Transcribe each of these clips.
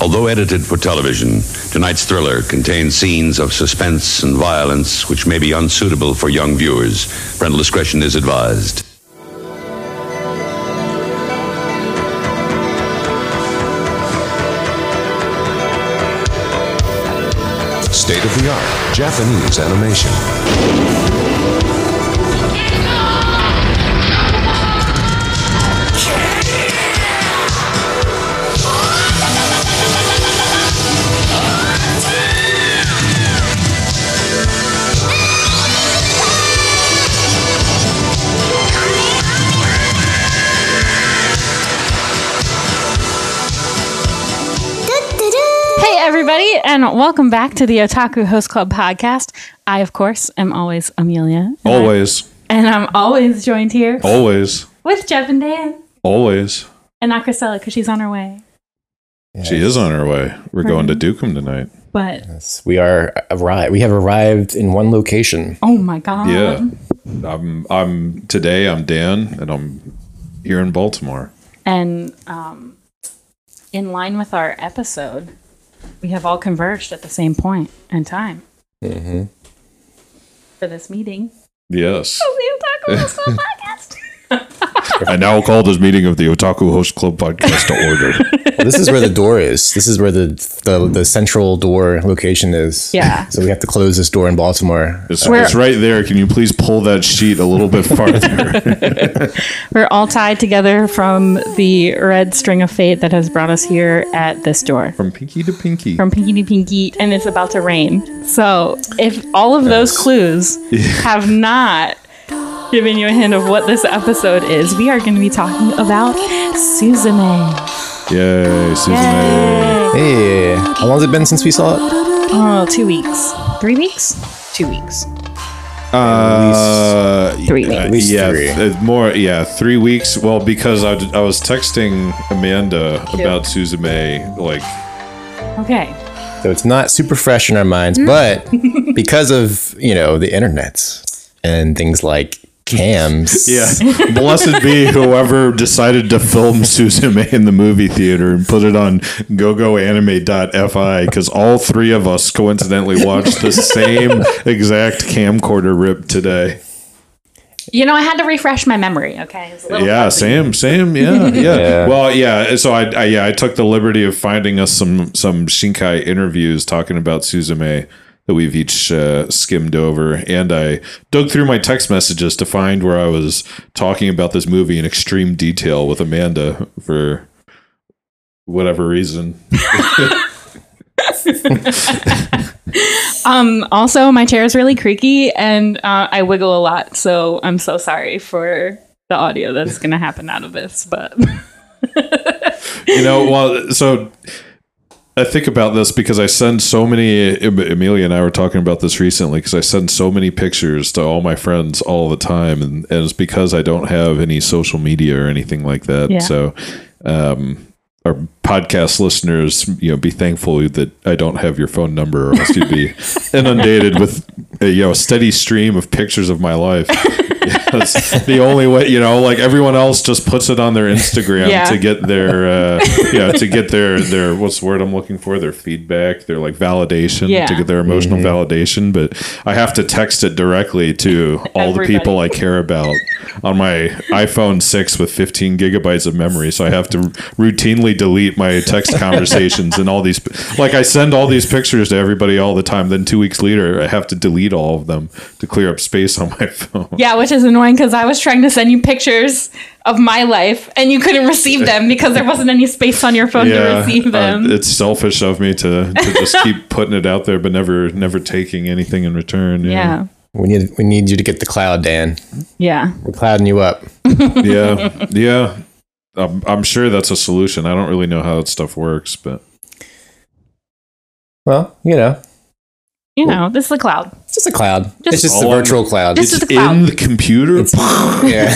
Although edited for television, tonight's thriller contains scenes of suspense and violence which may be unsuitable for young viewers. Parental discretion is advised. State of the art Japanese animation. And welcome back to the Otaku Host Club podcast. I, of course, am always Amelia. and I- Always, And I'm always joined here always, with Jeff and Dan always. and not Christella because she's on her way. She is on her way. We're going to Dukem tonight. But, Yes, we are arrived. We have arrived in one location. oh my God. Yeah, I'm. I'm today. I'm Dan, and I'm here in Baltimore. And um, in line with our episode, we have all converged at the same point and time Mm-hmm. for this meeting. Yes, The Otaku Host Club podcast. I now call this meeting of the Otaku Host Club podcast to order. Well, this is where the door is. This is where the, the the central door location is. Yeah. So we have to close this door in Baltimore. It's, Where- it's right there. Can you please pull that sheet a little bit farther? We're all tied together from the red string of fate that has brought us here at this door. From pinky to pinky. From pinky to pinky, and it's about to rain. So, if all of those clues have not given you a hint of what this episode is, we are going to be talking about Suzume. Yay, Suzume. Hey, how long has it been since we saw it? Oh, two weeks. Three weeks? Two weeks. Uh, Three weeks. least yeah, three. uh, more. Yeah, three weeks. Well, because I, I was texting Amanda about Suzume, like Okay. So it's not super fresh in our minds, but because of you know the internet and things like cams. Yeah. Blessed be whoever decided to film Suzume in the movie theater and put it on gogoanime.fi because all three of us coincidentally watched the same exact camcorder rip today. You know, I had to refresh my memory, okay? It's a little Yeah, fuzzy. same, same. Yeah, yeah. Yeah. Well, yeah. So I, I, yeah, I took the liberty of finding us some some Shinkai interviews talking about Suzume that we've each uh, skimmed over, and I dug through my text messages to find where I was talking about this movie in extreme detail with Amanda for whatever reason. Um, also, my chair is really creaky and uh, I wiggle a lot, so I'm so sorry for the audio that's going to happen out of this. But you know, well, so I think about this because I send so many. Amelia and I were talking about this recently because I send so many pictures to all my friends all the time, and, and it's because I don't have any social media or anything like that. Yeah. So, um, our podcast listeners, you know, be thankful that I don't have your phone number, or else you'd be inundated with you know a steady stream of pictures of my life. Yes, the only way, you know, like everyone else just puts it on their Instagram Yeah. to get their, uh, you know, to get their their what's the word I'm looking for? Their feedback, their like validation, Yeah. to get their emotional validation. But I have to text it directly to all the people I care about on my iPhone six with 15 gigabytes of memory. So I have to routinely delete my text conversations and all these. Like I send all these pictures to everybody all the time. Then two weeks later, I have to delete all of them to clear up space on my phone. yeah, which is annoying because I was trying to send you pictures of my life and you couldn't receive them because there wasn't any space on your phone to receive uh, them. it's selfish of me to, to just keep putting it out there, but never never taking anything in return. yeah. We need we need you to get the cloud, Dan. Yeah. We're clouding you up. yeah, yeah. I'm, I'm sure that's a solution. I don't really know how that stuff works, but Well, you know, You know, this is a cloud. it's just a cloud. Just- it's just All a virtual cloud. This is it's the cloud. in the computer. yeah.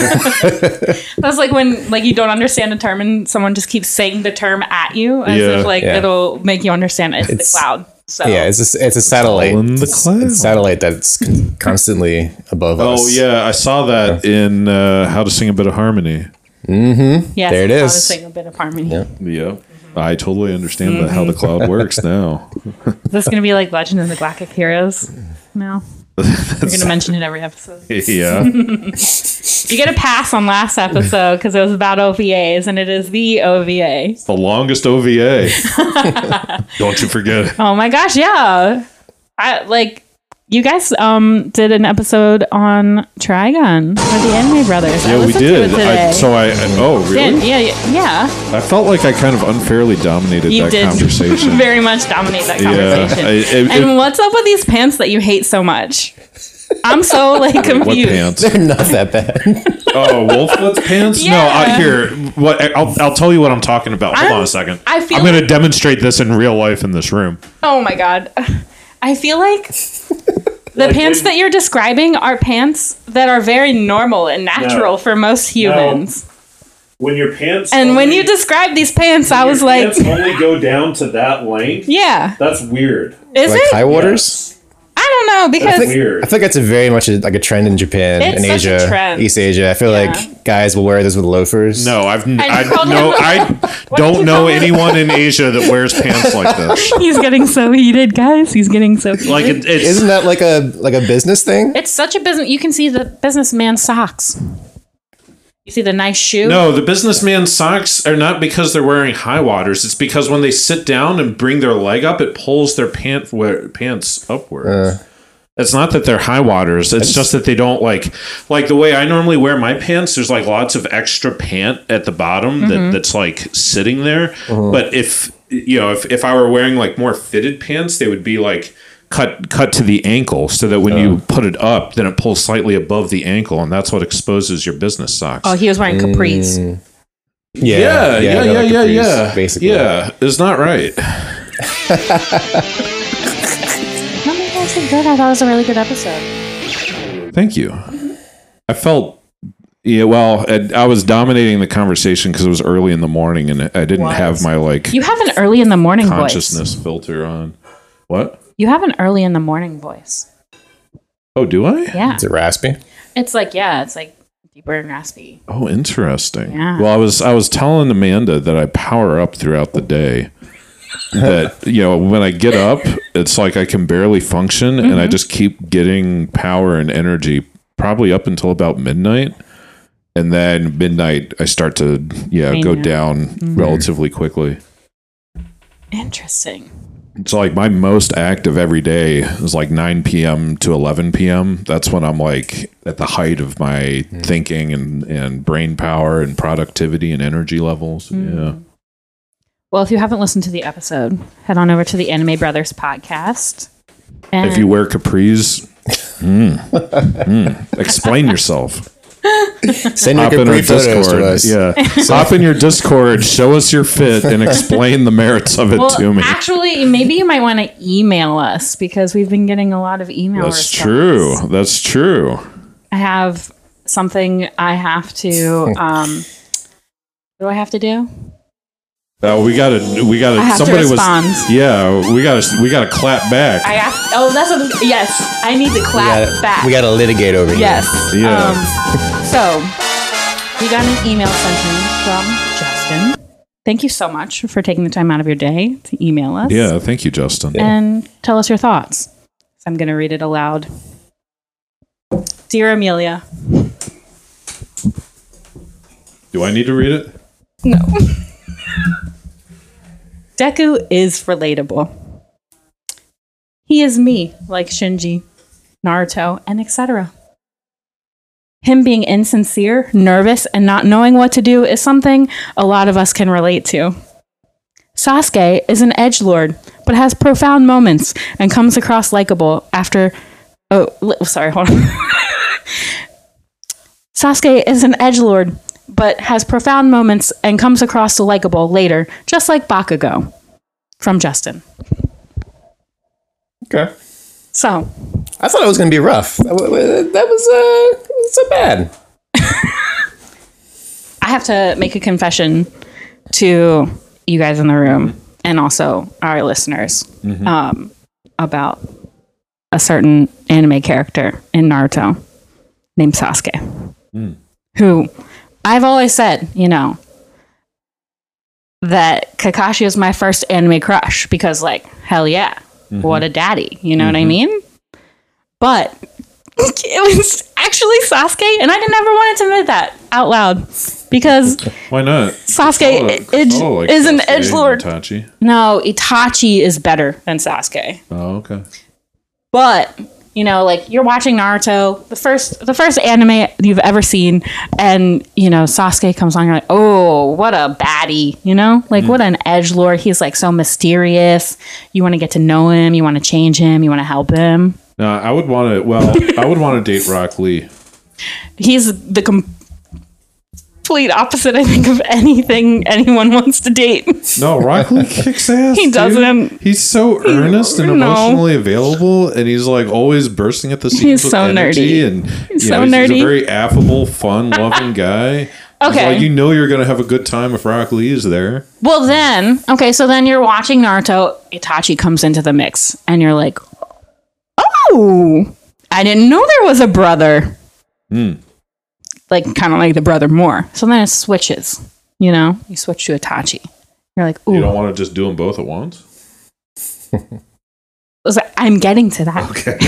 That's like when like you don't understand a term and someone just keeps saying the term at you as Yeah. if like Yeah. it'll make you understand it's, It's- the cloud. So yeah, it's a, it's a satellite. all in the cloud. It's a satellite that's constantly above us. Oh yeah, I saw that in uh, How to Sing a Bit of Harmony. Mm-hmm. yes, there it how to sing a bit of harmony. Yeah. Yeah. I totally understand that how the Mm-hmm. cloud works now. Is this going to be like Legend of the Galactic Heroes? now? We're going to mention it every episode. yeah. You get a pass on last episode because it was about OVAs, and it is the OVA. The longest OVA. Don't you forget it. Oh my gosh, yeah. I like you guys um did an episode on Trigun with the Anime Brothers. I Yeah, we listened to it did. today. I, so I, I oh really? Yeah, yeah, yeah. I felt like I kind of unfairly dominated You that did conversation. very much dominate that Yeah, conversation. I- it- and it- what's up with these pants that you hate so much? I'm so like what confused. pants? They're not that bad. Oh, Wolflet's pants? No, I, Yeah. here. What? I'll, I'll tell you what I'm talking about. Hold I'm- on a second. I feel I'm going to demonstrate this in real life in this room. Oh my god. I feel like the pants that you're describing are pants that are very normal and natural No. for most humans. When your pants And when you described these pants, I was like, pants only go down to that length, yeah. that's weird. Is like it? high waters. I don't know because I think that's a very much a, like a trend in Japan, It's in such a Asia, trend. East Asia. I feel Yeah. like guys will wear this with loafers. No, I've n- I called no him- I What did don't know call him? anyone in Asia that wears pants like this. he's getting so heated, guys. He's getting so heated. Like it, it's Isn't that like a like a business thing? it's such a business. You can see the businessman socks. You see the nice shoe. no, the businessman's socks are not because they're wearing high waters. It's because when they sit down and bring their leg up, it pulls their pant wear, pants upwards. Uh. it's not that they're high waters. It's just that they don't like like the way I normally wear my pants. There's like lots of extra pant at the bottom that, mm-hmm. that's like sitting there. Uh-huh. But if you know, if, if I were wearing like more fitted pants, they would be like cut cut to the ankle so that when you oh. put it up, then it pulls slightly above the ankle, and that's what exposes your business socks. Oh, he was wearing capris. Mm. Yeah, yeah, yeah, yeah, yeah, capris, yeah. Basically, yeah, it's not right. No, maybe I said good. I thought it was a really good episode. Thank you. I felt, yeah. Well, I, I was dominating the conversation because it was early in the morning, and I didn't What? have my like You have an early in the morning voice. consciousness filter on. What? You have an early in the morning voice. Oh, do I? Yeah. Is it raspy? It's like, yeah, it's like deeper and raspy. Oh, interesting. Yeah. Well, I was I was telling Amanda that I power up throughout the day. that you know, when I get up, it's like I can barely function, and Mm-hmm. I just keep getting power and energy, probably up until about midnight, and then midnight I start to yeah Wane go out. down Mm-hmm. relatively quickly. Interesting. It's like my most active every day is like 9 p.m. to 11 p.m. That's when I'm like at the height of my thinking and, and brain power and productivity and energy levels. Yeah. Well, if you haven't listened to the episode, head on over to the Anime Brothers podcast. And If you wear capris, mm, mm, explain yourself. Send your Hop in our capri photos to Discord. us. Yeah. Hop in your Discord, show us your fit, and explain the merits of it well, to me. actually, maybe you might want to email us because we've been getting a lot of email. That's response. true. That's true. I have something I have to. Um, what do I have to do? Uh, we gotta, we gotta. I to somebody was, respond. yeah. We gotta, we gotta clap back. I have. Oh, that's what. Yes, I need to We clap gotta, back. we gotta litigate over here. Yes. Yeah. Um, so we got an email sent in from Justin. Thank you so much for taking the time out of your day to email us. yeah, thank you, Justin. And tell us your thoughts. So I'm going to read it aloud. Dear Amelia. Do I need to read it? No. Deku is relatable. He is me, like Shinji, Naruto, and etc. Him being insincere, nervous, and not knowing what to do is something a lot of us can relate to. Sasuke is an edge lord, but has profound moments and comes across likable after. Oh, sorry, hold on. Sasuke is an edge lord, but has profound moments and comes across likable later, just like Bakugo. From Justin. Okay. So, I thought it was gonna be rough. That wa- wa- that was uh, so bad. I have to make a confession to you guys in the room and also our listeners um, about a certain anime character in Naruto named Sasuke, who I've always said, you know, that Kakashi is my first anime crush because, like, hell yeah, mm-hmm. what a daddy. You know what I mm-hmm. mean? But it was actually Sasuke, and I didn't ever wanted to admit that out loud because Why not? Sasuke Oh, is, oh, like is an edge lord. No, Itachi is better than Sasuke. Oh, okay. But you know, like you're watching Naruto, the first the first anime you've ever seen, and you know Sasuke comes on, you're like, oh, what a baddie, you know, like what mm. an edge lord. He's like so mysterious. You want to get to know him, you want to change him, you want to help him. No, I would want to. Well, I would want to date Rock Lee. He's the complete opposite, I think, of anything anyone wants to date. No, Rock Lee kicks ass. He dude. doesn't. He's so earnest and No. emotionally available, and he's like always bursting at the seams He's with so energy. nerdy. And He's you so know, he's, he's nerdy. a very affable, fun-loving guy. Okay. like you know you're gonna have a good time if Rock Lee is there. Well, then, okay, so then you're watching Naruto. Itachi comes into the mix, and you're like, oh, I didn't know there was a brother. Hmm. Like, kind of like the brother more. So then it switches, you know? You switch to Itachi. You're like, ooh. You don't want to just do them both at once. I'm getting to that. Okay.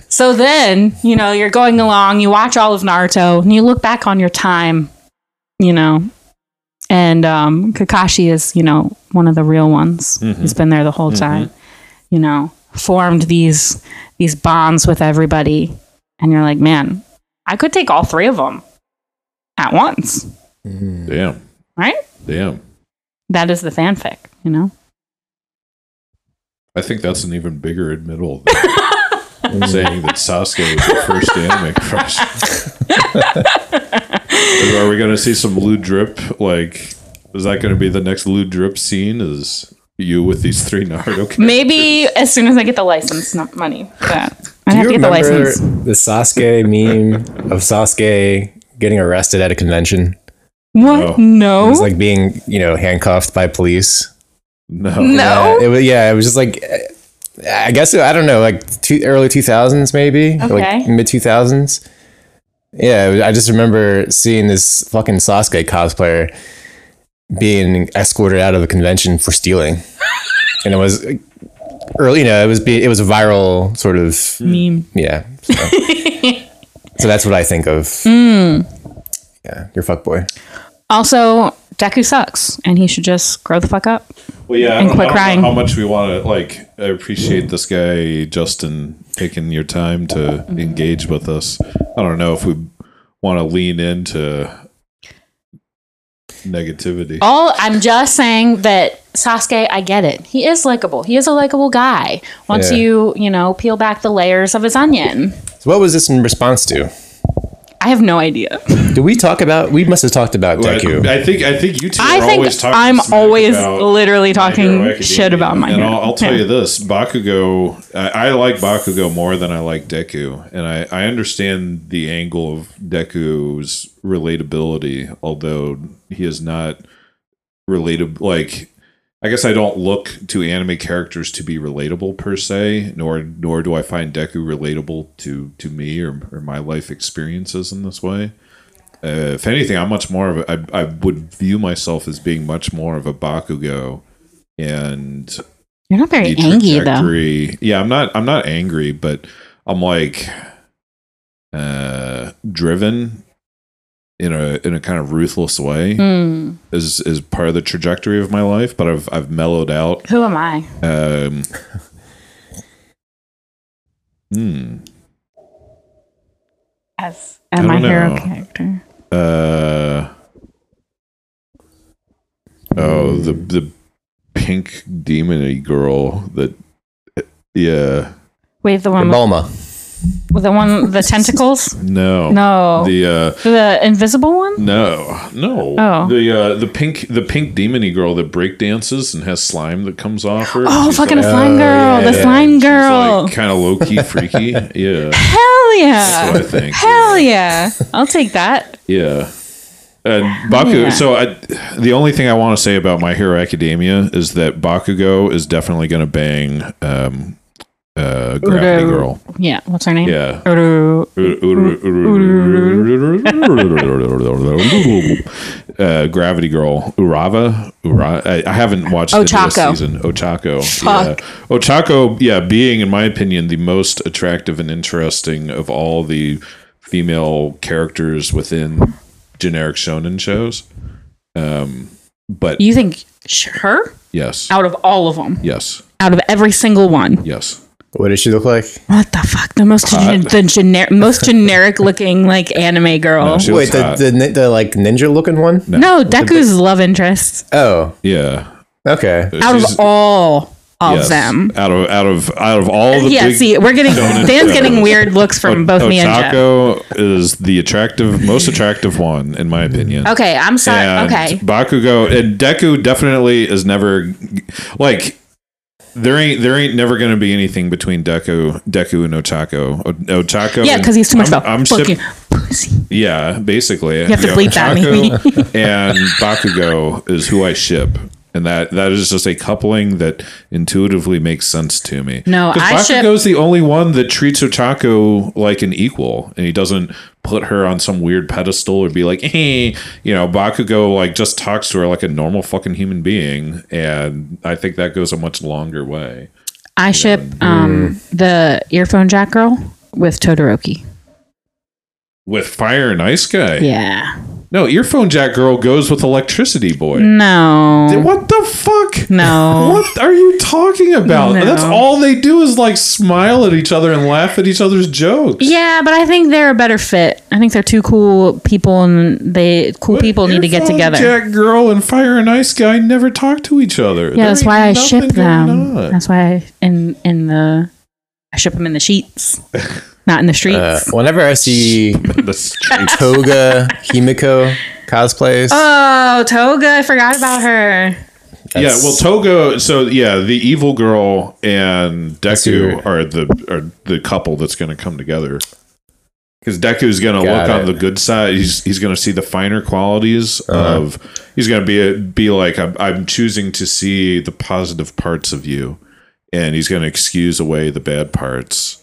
so then, you know, you're going along, you watch all of Naruto, and you look back on your time, you know, and um, Kakashi is, you know, one of the real ones. He's been there the whole time, you know, formed these these bonds with everybody, and you're like, man, I could take all three of them at once, mm. Damn, right? damn. That is the fanfic, you know. I think that's an even bigger admittal than saying that Sasuke was the first anime crush. Are we going to see some blue drip? Like, is that going to be the next lewd drip scene? Is you with these three Naruto characters? Maybe as soon as I get the license not money, but I Do have you to get the remember license. the Sasuke meme of Sasuke getting arrested at a convention? What? No. No. It was like being, you know, handcuffed by police. No. no. Uh, it was yeah, it was just like I guess I don't know, like two, early two thousands maybe, Okay. like mid two thousands. Yeah, I just remember seeing this fucking Sasuke cosplayer being escorted out of the convention for stealing, and it was early. You know, it was be, it was a viral sort of Meme. yeah. So, so that's what I think of. Hmm. Yeah, your fuck boy. Also, Deku sucks, and he should just grow the fuck up. Well, yeah, I And don't, quit I don't know crying. how much we want to like. I appreciate this guy Justin taking your time to Mm-hmm. engage with us. I don't know if we want to lean into negativity. All I'm just saying that Sasuke, I get it. He is likable. He is a likable guy. Once Yeah. you, you know, peel back the layers of his onion. So what was this in response to? I have no idea. Do we talk about? We must have talked about Deku. I think I think you two I are think always talking. I'm always about literally talking shit about my And hero. I'll, I'll tell Yeah. you this: Bakugo. I, I like Bakugo more than I like Deku, and I, I understand the angle of Deku's relatability, although he is not relatable. Like, I guess I don't look to anime characters to be relatable per se, nor nor do I find Deku relatable to to me or, or my life experiences in this way. Uh, if anything, I'm much more of a, I, I would view myself as being much more of a Bakugo, and You're not very angry though. Yeah, I'm not. I'm not angry, but I'm like uh, driven in a in a kind of ruthless way. Hmm. Is is part of the trajectory of my life, but I've I've mellowed out. Who am I? Um, hmm. As I as my hero know. character. Uh. Oh, the the pink demony girl that. Yeah. Wait, the one, Bulma. The one, the tentacles? No. No, The uh the invisible one. no no Oh. the uh the pink the pink demony girl that break dances and has slime that comes off her. Oh, fucking slime girl, the yeah. slime girl. like kind of low key freaky. Yeah, Hell yeah! that's what I think. Hell yeah! I'll take that. Yeah. And Baku. Yeah. So I, the only thing I want to say about My Hero Academia is that Bakugo is definitely going to bang um, uh, Gravity Girl. Yeah, what's her name? Yeah. Uru- uh, Gravity Girl, Urava, Ura. I, I haven't watched Ochako. season. Ochako, Fuck. yeah, Ochako, yeah, being in my opinion the most attractive and interesting of all the female characters within generic shonen shows. Um, but You think her yes, out of all of them, yes, out of every single one? yes. What does she look like? What the fuck? The most uh, gen- the generic, most generic looking like anime girl. No, she Wait, looks the, hot. the the like ninja looking one? no, Deku's love interest Oh, yeah. okay. out She's- of all of yes, them. out of out of out of all the Yeah, big see, we're getting shonen Dan's getting weird looks from both me and Jeff. Ochako is the attractive, most attractive one in my opinion. Okay, I'm sorry. And okay, Bakugo and Deku definitely is never like there ain't there ain't never going to be anything between Deku Deku and Ochako. O- Ochako yeah, because he's too much I'm, about I'm fucking ship- pussy. yeah, basically. You have to bleep that, maybe. and Bakugo is who I ship. And that that is just a coupling that intuitively makes sense to me. No, 'Cause I ship- Bakugo's the only one that treats Ochako like an equal, and he doesn't put her on some weird pedestal or be like, "Hey," you know. Bakugo like just talks to her like a normal fucking human being, and I think that goes a much longer way. I ship um the earphone jack girl with Todoroki. With Fire and Ice Guy, Yeah. No, earphone jack girl goes with Electricity Boy. No. What the fuck? No. What are you talking about? No. That's all they do is like smile at each other and laugh at each other's jokes. Yeah, but I think they're a better fit. I think they're two cool people, and they cool people need to get together. Jack Girl and Fire and Ice Guy never talk to each other. yeah, that's why I ship them. on. That's why I, in in the I ship them in the sheets, not in the streets. Uh, whenever I see The Toga Himiko cosplays, oh, Toga! I forgot about her. yeah, well, Togo. So yeah, the evil girl and Deku are the are the couple that's going to come together. Because Deku's going to Got look on the good side. He's he's going to see the finer qualities Uh-huh. of. He's going to be be like I'm, I'm choosing to see the positive parts of you, and he's going to excuse away the bad parts.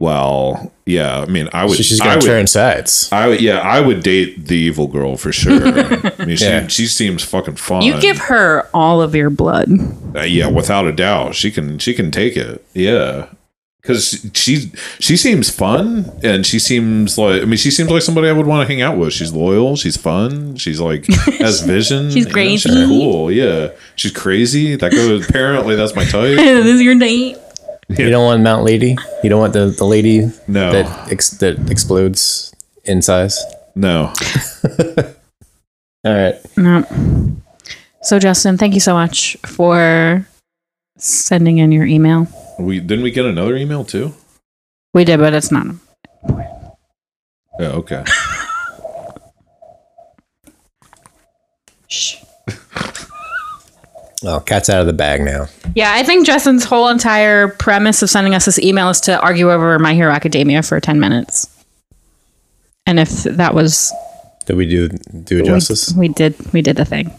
Well, yeah, I mean, I would. so she's I gonna would, turn sides. I would, yeah, I would date the evil girl for sure. I mean, she, Yeah. she seems fucking fun. You give her all of your blood. Uh, yeah, without a doubt, she can she can take it. Yeah, because she she seems fun, and she seems like I mean, she seems like somebody I would want to hang out with. She's loyal, she's fun, she's like has vision. She's you know, crazy. she's cool. Yeah, she's crazy. That goes. Apparently, that's my type. this is your date. You don't want Mount Lady. You don't want the, the lady No, that ex- that explodes in size. no. All right. No. So Justin, thank you so much for sending in your email. We didn't we get another email too? We did, but it's not. Oh, okay. Shh. Well, cat's out of the bag now. Yeah, I think Justin's whole entire premise of sending us this email is to argue over My Hero Academia for 10 minutes. And if that was Did we do do it we, justice? we did we did the thing.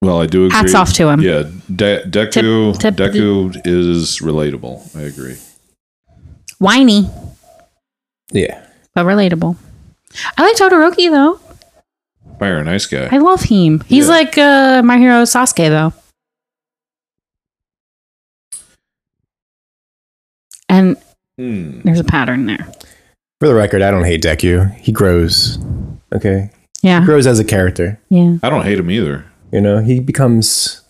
Well, I do agree. Hats off to him. Yeah, De- Deku Tip- tip- Deku is relatable. I agree. Whiny, Yeah. but relatable. I like Todoroki though. Fire nice Guy. I love him. He's Yeah. like uh, My Hero Sasuke though. And Hmm. there's a pattern there. For the record, I don't hate Deku. He grows. Okay. Yeah. He grows as a character. Yeah. I don't hate him either. You know, he becomes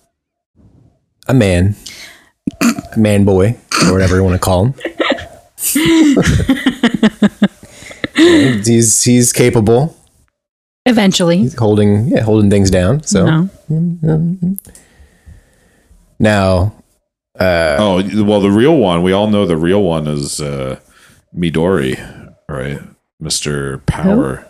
a man, a man boy, or whatever you want to call him. He's he's capable. Eventually. He's holding yeah holding things down. So No. now, uh, Oh well, the real one. We all know the real one is uh, Mirio, right? Mister Power.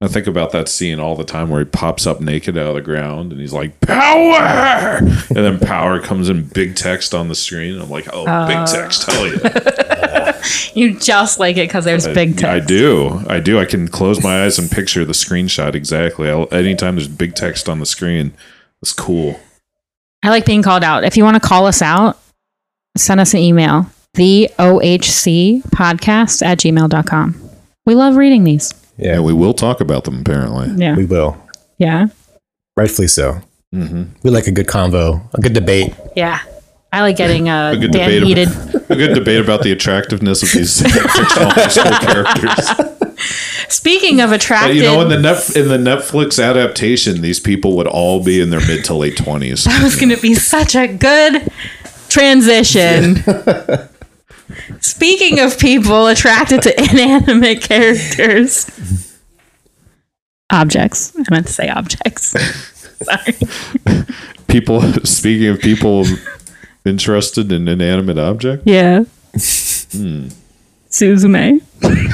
I think about that scene all the time where he pops up naked out of the ground and he's like power, and then power comes in big text on the screen. I'm like, oh, big text, hell yeah! You just like it because there's big text. I do, I do. I can close my eyes and picture the screenshot exactly. I'll, anytime there's big text on the screen, it's cool. I like being called out. If you want to call us out, send us an email the OHC podcast at gmail.com. We love reading these. Yeah, we will talk about them apparently. Yeah. we will. Yeah. Rightfully so. Mm-hmm. We like a good convo, a good debate. Yeah. I like getting uh, A good Dan debate. heated. About, a good debate about the attractiveness of these fictional characters. Speaking of But attractive, you know, in the net, in the Netflix adaptation, these people would all be in their mid to late twenties. that was going to be such a good transition. Speaking of people attracted to inanimate characters, objects. I meant to say objects. Sorry. People. Speaking of people interested in inanimate objects. Yeah. Hmm. Suzume.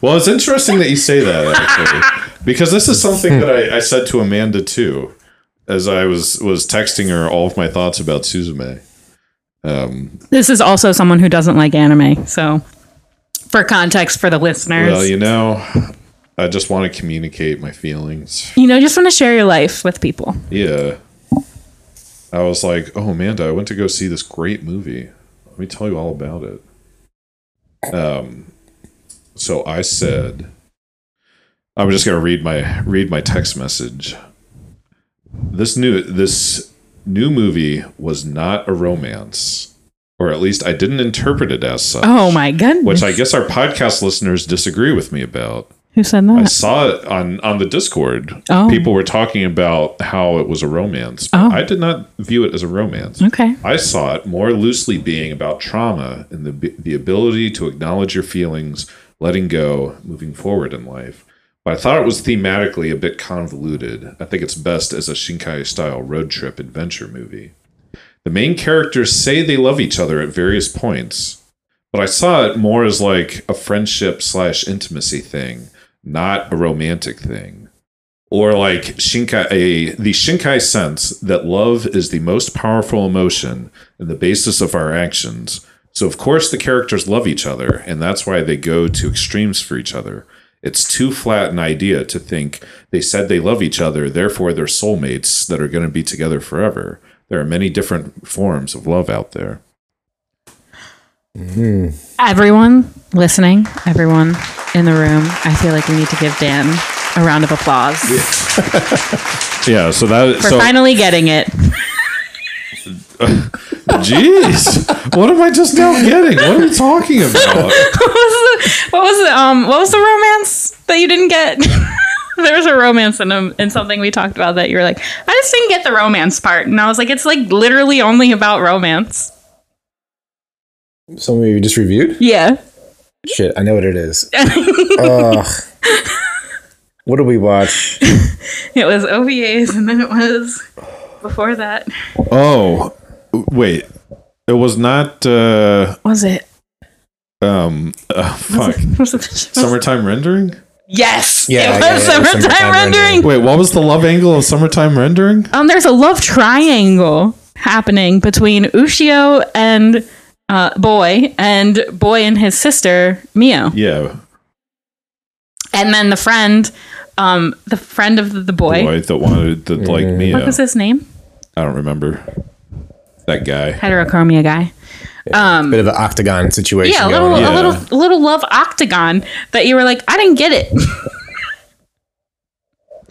Well, it's interesting that you say that actually, because this is something that I, I said to Amanda too, as I was was texting her all of my thoughts about Suzume. Um, This is also someone who doesn't like anime. So, for context for the listeners, well, you know, I just want to communicate my feelings. you know, just want to share your life with people. Yeah, I was like, "Oh, Amanda, I went to go see this great movie. Let me tell you all about it." Um, so I said, "I'm just gonna read my read my text message." This new this new movie was not a romance, or at least I didn't interpret it as such. Oh my goodness. Which I guess our podcast listeners disagree with me about. Who said that? I saw it on on the Discord. Oh. People were talking about how it was a romance. but Oh. I did not view it as a romance. Okay. I saw it more loosely being about trauma and the the ability to acknowledge your feelings, letting go, moving forward in life. But I thought it was thematically a bit convoluted. I think it's best as a Shinkai style road trip adventure movie. The main characters say they love each other at various points, but I saw it more as like a friendship slash intimacy thing, not a romantic thing. Or like Shinkai, a, the Shinkai sense that love is the most powerful emotion and the basis of our actions. So of course the characters love each other, and that's why they go to extremes for each other. It's too flat an idea to think they said they love each other, therefore they're soulmates that are going to be together forever. There are many different forms of love out there. Mm-hmm. Everyone listening, everyone in the room, I feel like we need to give Dan a round of applause Yeah, so that for so finally getting it. jeez, what am I just now getting? What are we talking about? what was the what was the um what was the romance that you didn't get? there was a romance in um, in something we talked about that you were like, I just didn't get the romance part, and I was like, it's like literally only about romance. Something we just reviewed? Yeah. Shit, I know what it is. Ugh. What did we watch? It was OVAs, and then it was before that. Oh, wait, it was not. uh Was it? um uh, fuck Was it summertime rendering yes. Yeah, it yeah, was yeah, summertime, Summertime rendering. Rendering. wait what was the love angle of summertime rendering Um, there's a love triangle happening between Ushio and uh, Boy, and Boy and his sister Mio, yeah and then the friend, um, the friend of the, boy, the boy. boy that wanted to like me What was his name? I don't remember that guy Heterochromia guy. Um, Bit of an octagon situation. yeah, a little, on. Yeah. a little, a little love octagon that you were like, I didn't get it.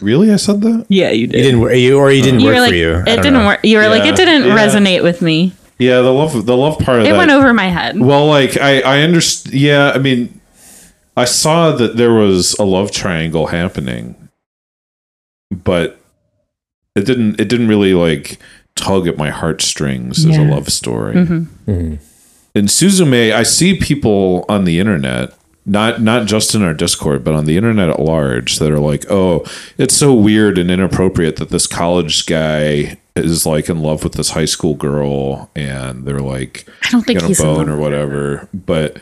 really i said that yeah, you did. You didn't, wor- you or you didn't You work like, for you. It didn't know. work. You were like, it didn't yeah. resonate with me. yeah the love the love part of It that went over my head. Well, like I, I understand. Yeah, I mean, I saw that there was a love triangle happening, but it didn't. It didn't really like tug at my heartstrings as a love story. Mhm. In Suzume, I see people on the internet. Not not just in our Discord, but on the internet at large, that are like, "Oh, it's so weird and inappropriate that this college guy is like in love with this high school girl," and they're like, I don't think he's in bone love or whatever. But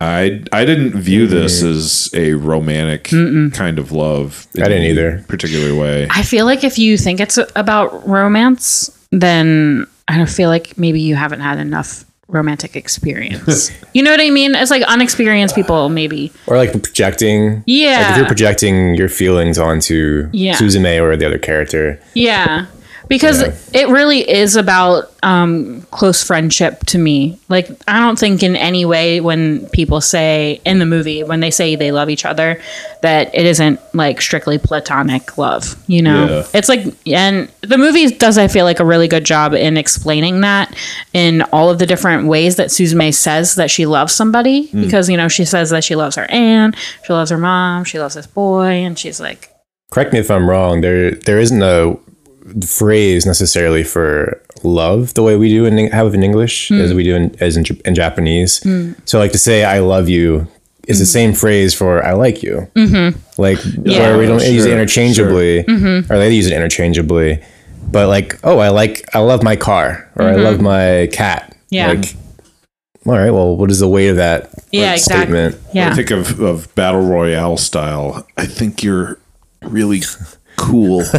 I I didn't view this as a romantic kind of love. in I didn't either. Particular way. I feel like if you think it's about romance, then I don't feel like maybe you haven't had enough romantic experience. you know what I mean? It's like unexperienced people, maybe. Or like projecting. Like if you're projecting your feelings onto Yeah. Suzume or the other character. Yeah. Because Yeah. it really is about um, close friendship to me. Like, I don't think in any way when people say in the movie, when they say they love each other, that it isn't like strictly platonic love, you know? Yeah. It's like, and the movie does, I feel like, a really good job in explaining that in all of the different ways that Suzume says that she loves somebody. Hmm. Because, you know, she says that she loves her aunt, she loves her mom, she loves this boy, and she's like, Correct me if I'm wrong. There there isn't a phrase necessarily for love the way we do in have in English hmm. as we do in as in, in Japanese. Hmm. So like to say I love you is the hmm. same phrase for I like you. Mm-hmm. Like where we don't use it Sure, interchangeably, mm-hmm. or they use it interchangeably. But like, oh, I like I love my car or I love mm-hmm. my cat. Yeah. Like, all right. Well, what is the weight of that Yeah, exactly. statement? yeah. I think of, of battle royale style. I think you're really cool.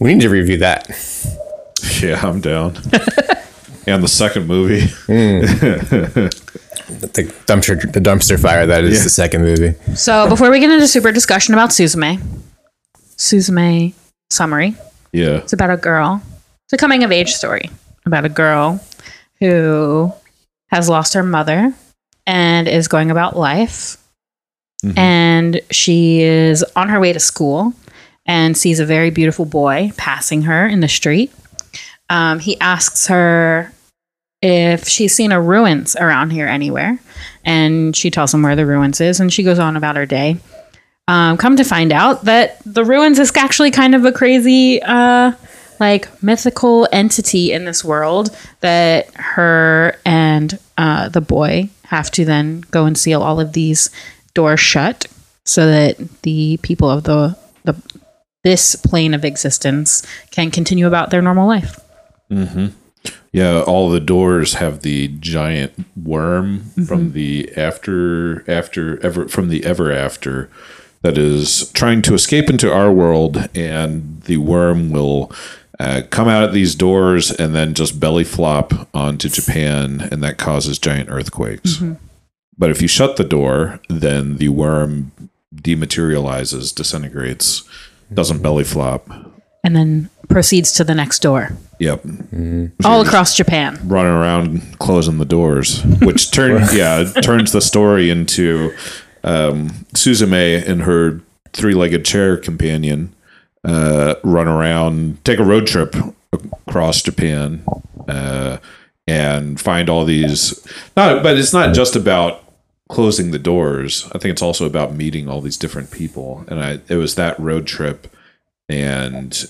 We need to review that. yeah, I'm down. and the second movie. Hmm. The dumpster, the dumpster fire. That is Yeah. the second movie. So before we get into super discussion about Suzume, Suzume summary. Yeah. It's about a girl. It's a coming of age story about a girl who has lost her mother and is going about life. And she is on her way to school and sees a very beautiful boy passing her in the street. Um, he asks her if she's seen a ruins around here anywhere. And she tells him where the ruins is and she goes on about her day. Um, come to find out that the ruins is actually kind of a crazy, uh, like mythical entity in this world that her and uh, the boy have to then go and seal all of these doors shut so that the people of the the this plane of existence can continue about their normal life. Mm-hmm. Yeah, all the doors have the giant worm from mm-hmm. the after after ever from the ever after that is trying to escape into our world, and the worm will uh, come out at these doors and then just belly flop onto Japan, and that causes giant earthquakes. Mm-hmm. But if you shut the door, then the worm dematerializes, disintegrates, doesn't belly flop. And then proceeds to the next door. Yep. All across Japan. running around closing the doors, which turn yeah turns the story into um, Suzume and her three-legged chair companion uh, run around, take a road trip across Japan, uh, and find all these. Not, but it's not just about closing the doors. I think it's also about meeting all these different people, and I it was that road trip and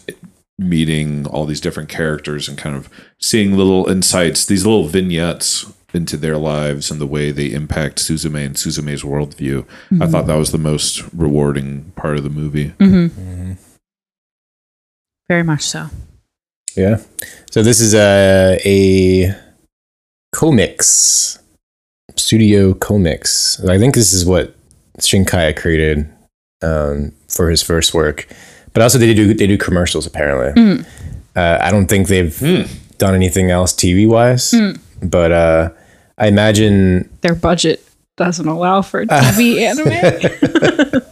meeting all these different characters and kind of seeing little insights, these little vignettes into their lives and the way they impact Suzume and Suzume's worldview. I mm-hmm. thought that was the most rewarding part of the movie. Mm-hmm. Mm-hmm. Very much so. Yeah. So this is a a CoMix studio CoMix. I think this is what Shinkaya created um, for his first work. But also they do they do commercials apparently. Uh, I don't think they've done anything else TV wise. But uh, I imagine Their budget doesn't allow for TV anime.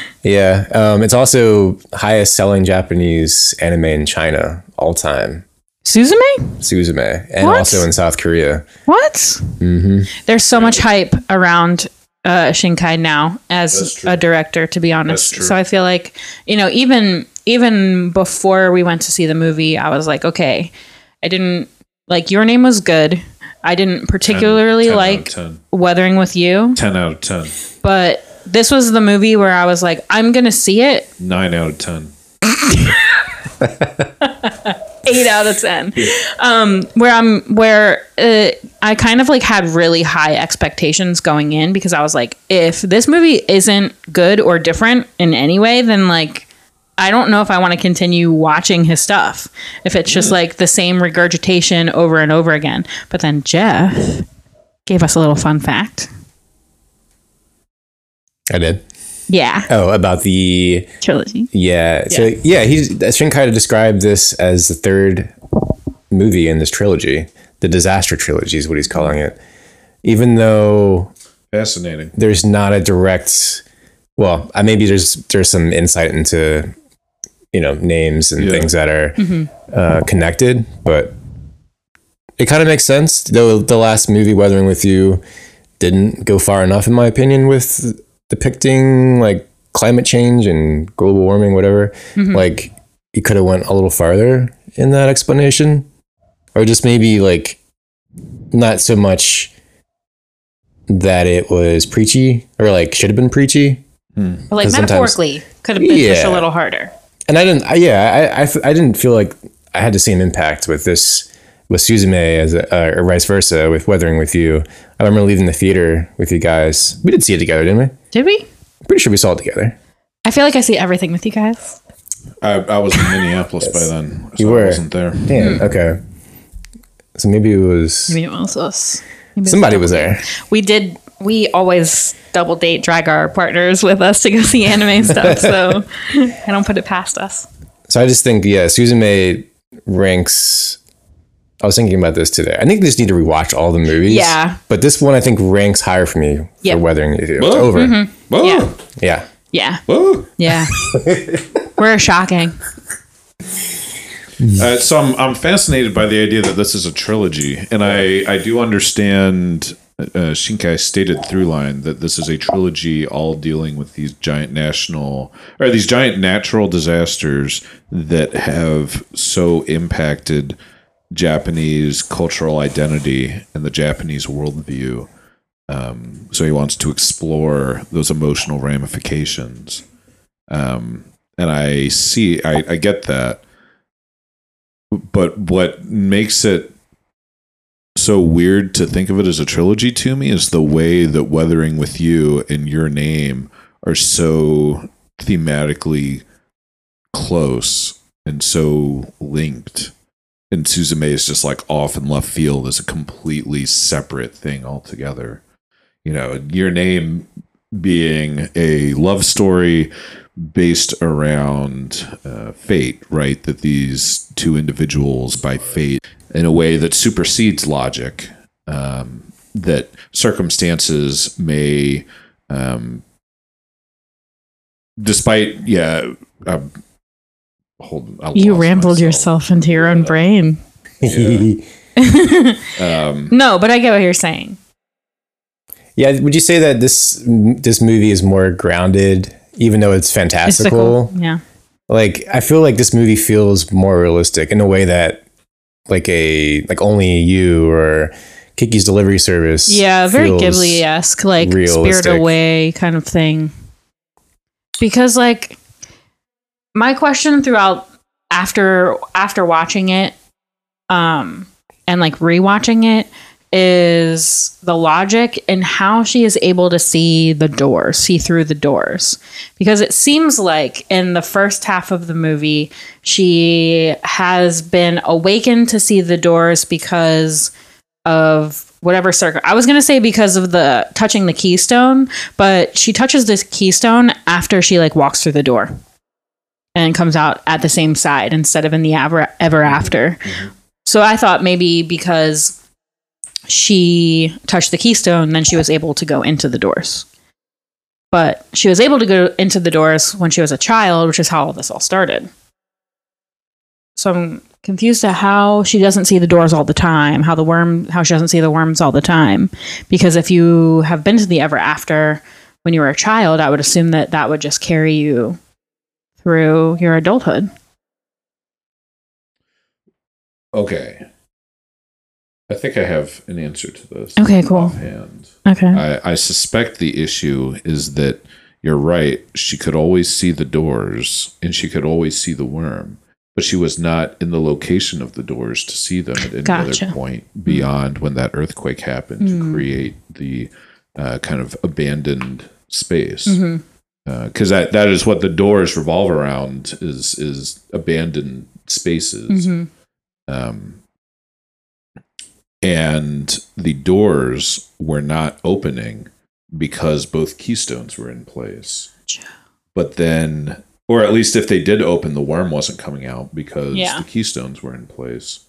yeah. Um, it's also highest selling Japanese anime in China all time. Suzume? Suzume and What? also in South Korea. What? Mm-hmm. There's so much hype around uh, Shinkai now as a director, to be honest. So I feel like you know, even even before we went to see the movie, I was like, okay, I didn't like your name was good. I didn't particularly 10 out of like 10. Weathering with You, 10 out of 10. but this was the movie where I was like, I'm gonna see it. 9 out of 10. eight out of ten. Um, where I'm, where uh, I kind of like had really high expectations going in because I was like, if this movie isn't good or different in any way, then like. I don't know if I want to continue watching his stuff. If it's just like the same regurgitation over and over again. But then Jeff gave us a little fun fact. I did. Yeah. Oh, about the Trilogy. yeah. So yeah, he's Shinkai described this as the third movie in this trilogy. The disaster trilogy is what he's calling it. Even though Fascinating. there's not a direct well, uh, maybe there's there's some insight into you know names and Yeah. things that are uh, connected, but it kind of makes sense. Though the last movie, Weathering with You, didn't go far enough, in my opinion, with depicting like climate change and global warming, whatever. Mm-hmm. Like you could have went a little farther in that explanation, or just maybe like not so much that it was preachy or like should have been preachy. But like 'Cause sometimes- metaphorically, could have been pushed a little harder. and I didn't. I, yeah, I didn't feel like I had the same impact with this with Suzume as a, uh, or vice versa with Weathering with You. I remember leaving the theater with you guys. We did see it together, didn't we? Did we? Pretty sure we saw it together. I feel like I see everything with you guys. I, I was in Minneapolis by then. So You were. I wasn't there. Damn. Okay. So maybe it was Maybe it was us. Maybe it was somebody was date. there. We did. We always double date, drag our partners with us to go see anime stuff. So I don't put it past us. So I just think, yeah, Suzume ranks. I was thinking about this today. I think we just need to rewatch all the movies. Yeah. But this one I think ranks higher for me Yep. for Weathering with You. It's Whoa. over. Whoa, Yeah. Yeah. Yeah, whoa. yeah. We're shocking. Uh, so I'm, I'm fascinated by the idea that this is a trilogy, and I, I do understand uh, Shinkai's stated through line that this is a trilogy all dealing with these giant national or these giant natural disasters that have so impacted Japanese cultural identity and the Japanese worldview. Um, so he wants to explore those emotional ramifications. Um, and I see, I, I get that but what makes it so weird to think of it as a trilogy to me is the way that Weathering with You and Your Name are so thematically close and so linked. And Suzume is just like off in left field as a completely separate thing altogether. You know, Your Name being a love story based around uh, fate, right? That these two individuals, by fate, in a way that supersedes logic, um, that circumstances may, um, despite, yeah, um, hold. I You rambled myself. yourself into your own brain. Um, No, but I get what you're saying. Yeah, would you say that this this movie is more grounded, even though it's fantastical? Mystical. Yeah. Like, I feel like this movie feels more realistic in a way that, like a like only you or Kiki's Delivery Service. Yeah, very Ghibli esque, like Spirit. Away kind of thing. Because like my question throughout after after watching it, um, and like rewatching it is the logic and how she is able to see the doors, see through the doors. Because it seems like in the first half of the movie, she has been awakened to see the doors because of whatever circle. I was gonna say because of the touching the keystone, but she touches this keystone after she like walks through the door and comes out at the same side instead of in the ever ever after. So I thought maybe because she touched the keystone, then she was able to go into the doors. But she was able to go into the doors when she was a child, which is how all this all started. So I'm confused at how she doesn't see the doors all the time, how the worm, how she doesn't see the worms all the time. Because if you have been to the ever after when you were a child, I would assume that that would just carry you through your adulthood. okay. I think I have an answer to this. Okay, cool. Offhand. Okay. I, I suspect the issue is that you're right. She could always see the doors and she could always see the worm, but she was not in the location of the doors to see them at any Gotcha. other point beyond when that earthquake happened to create the uh, kind of abandoned space. Because that, that is what the doors revolve around is is abandoned spaces. Um, and the doors were not opening because both keystones were in place. But then, or at least if they did open, the worm wasn't coming out because Yeah. the keystones were in place.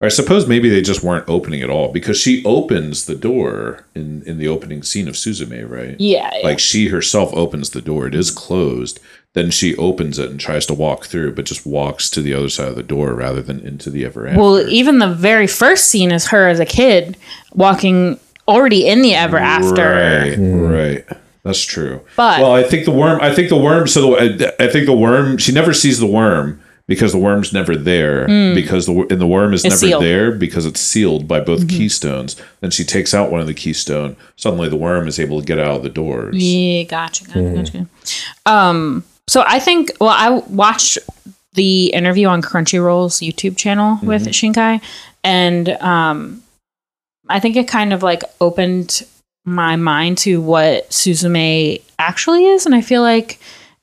Or I suppose maybe they just weren't opening at all because she opens the door in in the opening scene of Suzume, right? Yeah. yeah. Like she herself opens the door. It is closed. Then she opens it and tries to walk through, but just walks to the other side of the door rather than into the ever after. well, even the very first scene is her as a kid walking already in the ever after. Right, right. That's true. But- well, I think the worm. I think the worm. So the, I think the worm. She never sees the worm because the worm's never there. Because the and the worm is. It's never sealed. Mm-hmm. there because it's sealed by both keystones. Then she takes out one of the keystone. Suddenly, the worm is able to get out of the doors. Yeah, gotcha, gotcha, gotcha. Um, so I think, well, I watched the interview on Crunchyroll's YouTube channel with Shinkai, and um, I think it kind of like opened my mind to what Suzume actually is, and I feel like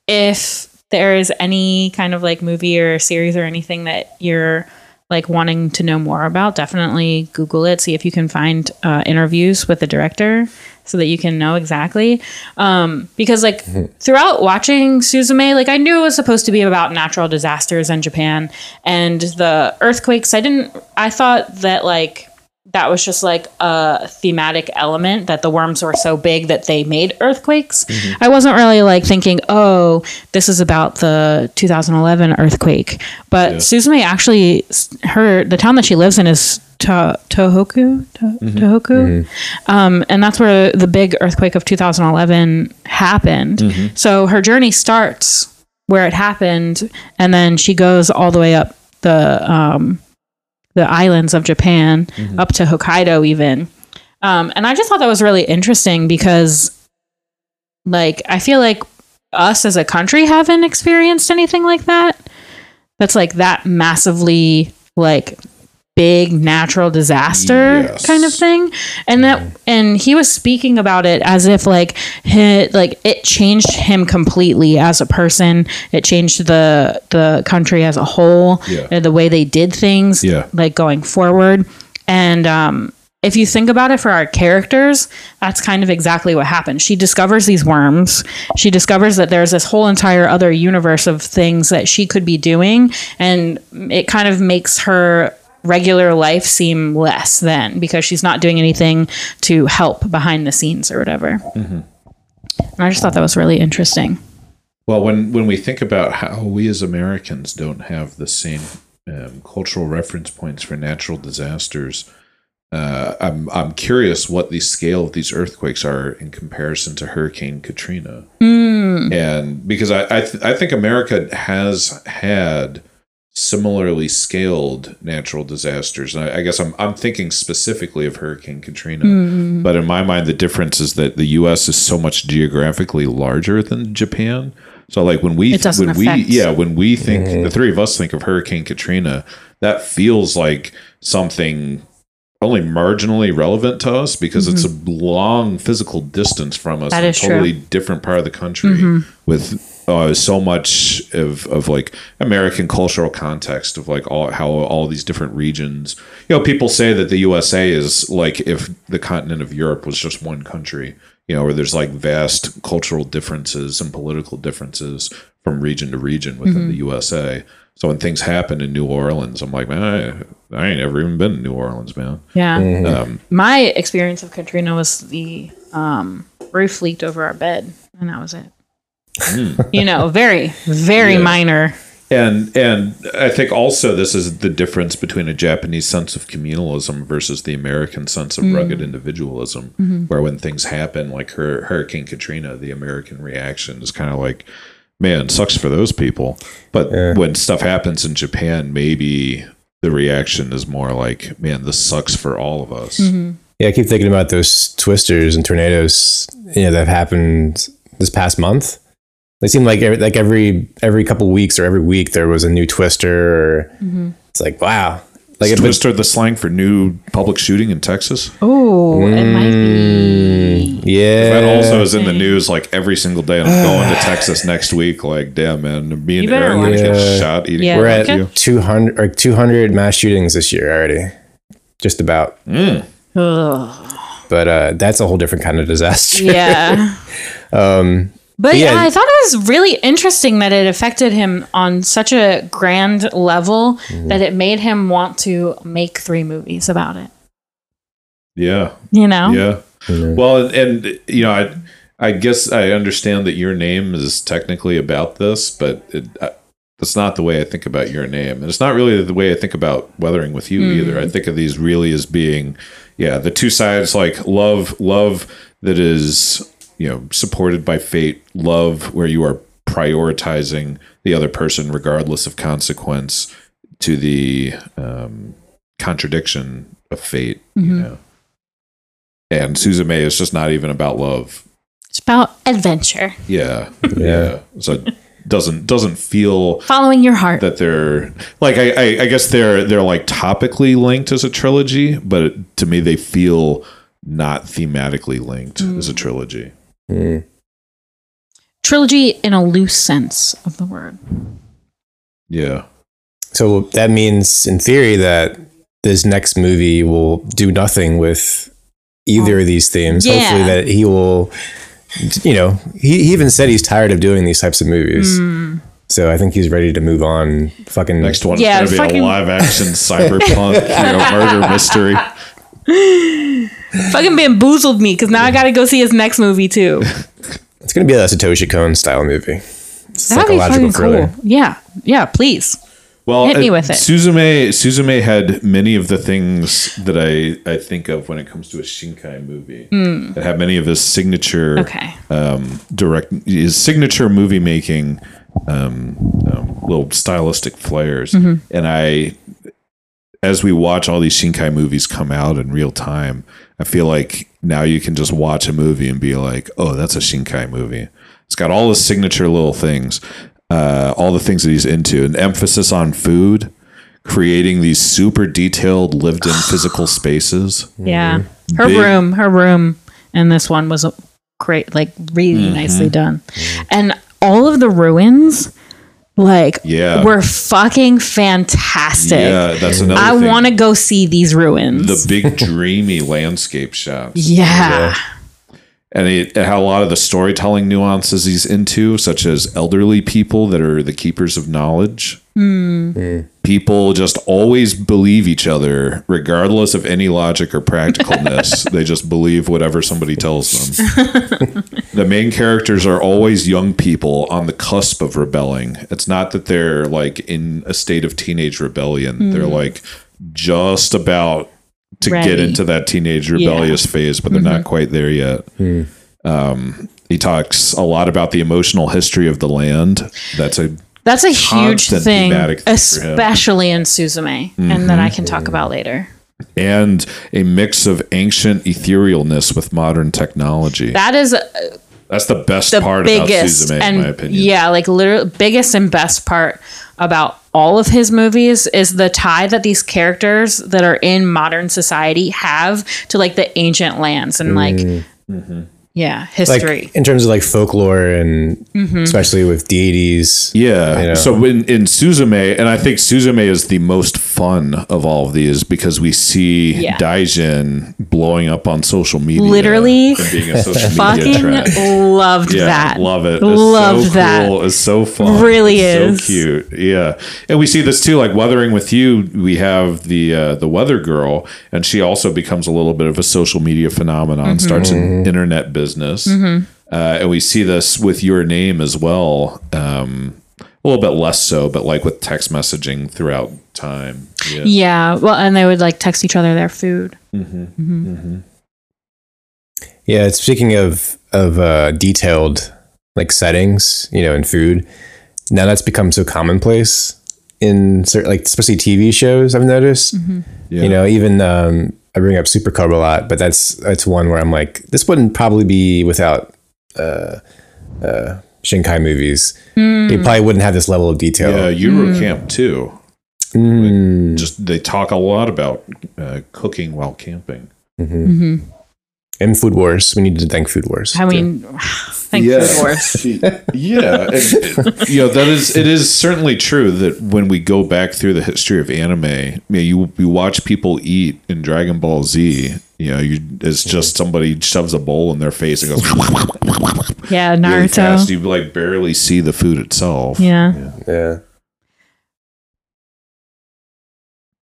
if there is any kind of like movie or series or anything that you're like wanting to know more about, definitely Google it. See if you can find uh, interviews with the director so that you can know exactly. Um, because like throughout watching Suzume, like I knew it was supposed to be about natural disasters in Japan and the earthquakes. I didn't. I thought that like that was just like a thematic element that the worms were so big that they made earthquakes. I wasn't really like thinking, oh, this is about the 2011 earthquake. But Suzume actually, her the town that she lives in is to- Tohoku, to- Tohoku, um, and that's where the big earthquake of 2011 happened. So her journey starts where it happened, and then she goes all the way up the um, the islands of Japan up to Hokkaido even. Um, and I just thought that was really interesting because like I feel like us as a country haven't experienced anything like that. That's like that massively like big natural disaster Yes. kind of thing and that and he was speaking about it as if like he, like it changed him completely as a person it changed the the country as a whole Yeah. and the way they did things Yeah. like going forward and um if you think about it for our characters, that's kind of exactly what happened. She discovers these worms. She discovers that there's this whole entire other universe of things that she could be doing. And it kind of makes her regular life seem less than because she's not doing anything to help behind the scenes or whatever. And I just thought that was really interesting. Well, when when we think about how we as Americans don't have the same um, cultural reference points for natural disasters, uh, I'm I'm curious what the scale of these earthquakes are in comparison to Hurricane Katrina, and because I I, th- I think America has had similarly scaled natural disasters. And I, I guess I'm I'm thinking specifically of Hurricane Katrina, mm-hmm. but in my mind, the difference is that the U.S. is so much geographically larger than Japan. So like when we It doesn't when we yeah when we think the three of us think of Hurricane Katrina, that feels like something only marginally relevant to us because it's a long physical distance from us Mm-hmm. That in a is true. Mm-hmm. totally different part of the country with uh, so much of, of like American cultural context of like all how all these different regions. You know, people say that the USA is like if the continent of Europe was just one country. You know, where there's like vast cultural differences and political differences from region to region within Mm-hmm. the USA. So when things happen in New Orleans, I'm like, man, I, I ain't ever even been to New Orleans, man. Yeah. Um, My experience of Katrina was the um, roof leaked over our bed, and that was it. you know, very, very Yeah. minor. And and I think also this is the difference between a Japanese sense of communalism versus the American sense of rugged individualism, where when things happen, like her Hurricane Katrina, the American reaction is kind of like, "Man, sucks for those people." But when stuff happens in Japan, maybe the reaction is more like, "Man, this sucks for all of us." Mm-hmm. Yeah, I keep thinking about those twisters and tornadoes, you know, that have happened this past month. They seem like every, like every every couple weeks or every week there was a new twister. Or mm-hmm. It's like wow, like Is it, Twister the slang for new public shooting in Texas? Oh, it might be. yeah. That also is in the news like every single day. And I'm going to Texas next week. Like, damn, man, me and You better Aaron watch get shot eating. Yeah. We're Okay. at 200 or 200 mass shootings this year already, just about. Ugh. But uh, that's a whole different kind of disaster. Yeah. Um, But Yeah. yeah, I thought it was really interesting that it affected him on such a grand level Mm-hmm. that it made him want to make three movies about it. Yeah. You know? Yeah. Well, and, and, you know, I I guess I understand that your name is technically about this, but it, uh, that's not the way I think about your name, and it's not really the way I think about weathering with you either. I think of these really as being, yeah, the two sides like love, love that is you know supported by fate, love where you are prioritizing the other person regardless of consequence, to the um, contradiction of fate. You know. And Suzume is just not even about love. It's about adventure, Yeah. Yeah. So it doesn't doesn't feel following your heart. that they're like I, I, I guess they're they're like topically linked as a trilogy, but it, to me they feel not thematically linked as a trilogy. Trilogy in a loose sense of the word. Yeah. So that means, in theory, that this next movie will do nothing with either of these themes. Yeah. Hopefully, that he will, you know, he, he even said he's tired of doing these types of movies. Hmm. So I think he's ready to move on. Fucking Next one Yeah, is gonna be fucking- a live action cyberpunk you know, murder mystery. Fucking bamboozled me because now I got to go see his next movie too. It's gonna be a Satoshi Kon style movie. It's That'd be psychological fucking thriller. cool. Yeah, yeah. Please. Well, Hit me uh, with it. Suzume Suzume had many of the things that I, I think of when it comes to a Shinkai movie. That have many of his signature. Okay. um, direct his signature movie making um, um, little stylistic flares. Mm-hmm. And I, as we watch all these Shinkai movies come out in real time, I feel like now you can just watch a movie and be like, oh, that's a Shinkai movie. It's got all his signature little things, uh, all the things that he's into, an emphasis on food. Creating these super detailed, lived-in physical spaces. Yeah. Her Big- room, her room, and this one was great, like really Mm-hmm. nicely done. And all of the ruins, like, Yeah. we're fucking fantastic. Yeah, that's another. I want to go see these ruins. the big dreamy landscape shots. yeah. And it, it had a lot of the storytelling nuances he's into, such as elderly people that are the keepers of knowledge. Hmm. Hmm. People just always believe each other, regardless of any logic or practicalness. they just believe whatever somebody tells them. the main characters are always young people on the cusp of rebelling. It's not that they're like in a state of teenage rebellion. They're hmm. like just about to get into that teenage rebellious phase, but they're not mm-hmm. quite there yet. Hmm. Um, he talks a lot about the emotional history of the land. That's a That's a huge thing, thing especially in Suzume, and that I mm-hmm. can talk about later. and a mix of ancient etherealness with modern technology. That is uh, That's the best the part biggest about Suzume, and in my opinion. yeah, like literally biggest and best part about all of his movies is the tie that these characters that are in modern society have to like the ancient lands and like Mm-hmm. Yeah, Like history. in terms of like folklore and Mm-hmm. especially with deities. Yeah. You know? So in, in Suzume, and I think Suzume is the most fun of all of these because we see Yeah. Daijin blowing up on social media. Literally being a social media Fucking trend. loved Yeah, that. love it. It's Loved so that. Cool. It's so fun. Really It's is. so cute. Yeah, and we see this too. Like weathering with you, we have the uh, the weather girl, and she also becomes a little bit of a social media phenomenon. Starts an internet business, uh, and we see this with your name as well. Um, a little bit less so, but like with text messaging throughout time. Yeah. Yeah, well, and they would like text each other their food. Yeah, speaking of of uh, detailed like settings, you know, in food, now that's become so commonplace in certain, like especially TV shows. I've noticed. Yeah. You know, even um, I bring up Super Cub a lot, but that's that's one where I'm like, this wouldn't probably be without uh, uh, Shinkai movies. They probably wouldn't have this level of detail. Yeah, Yuru Camp too. Mm. Just they talk a lot about uh, cooking while camping. And Food Wars. We need to thank Food Wars. I mean, thank Yeah. Food Wars. yeah, and, you know that is it is certainly true that when we go back through the history of anime, you know, you you watch people eat in Dragon Ball Z, You know, you it's just somebody shoves a bowl in their face and goes Yeah, really Naruto. fast. You like barely see the food itself. yeah. Yeah.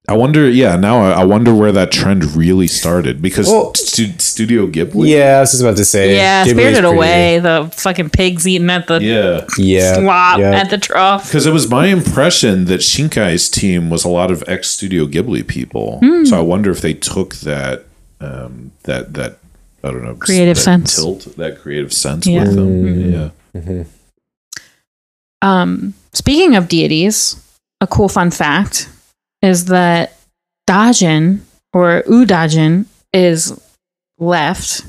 I wonder. Yeah, now I, I wonder where that trend really started because Well- stu- Studio Ghibli. Yeah, I was just about to say. Yeah, Ghibli's Spirited pretty- Away, the fucking pigs eating at the Yeah. Yeah. slop yeah. at the trough. Because it was my impression that Shinkai's team was a lot of ex Studio Ghibli people. Hmm. So I wonder if they took that um, that that I don't know Creative that sense. tilt that creative sense Yeah. with them. Yeah. Um, speaking of deities, a cool fun fact is that Daijin or Udaijin is left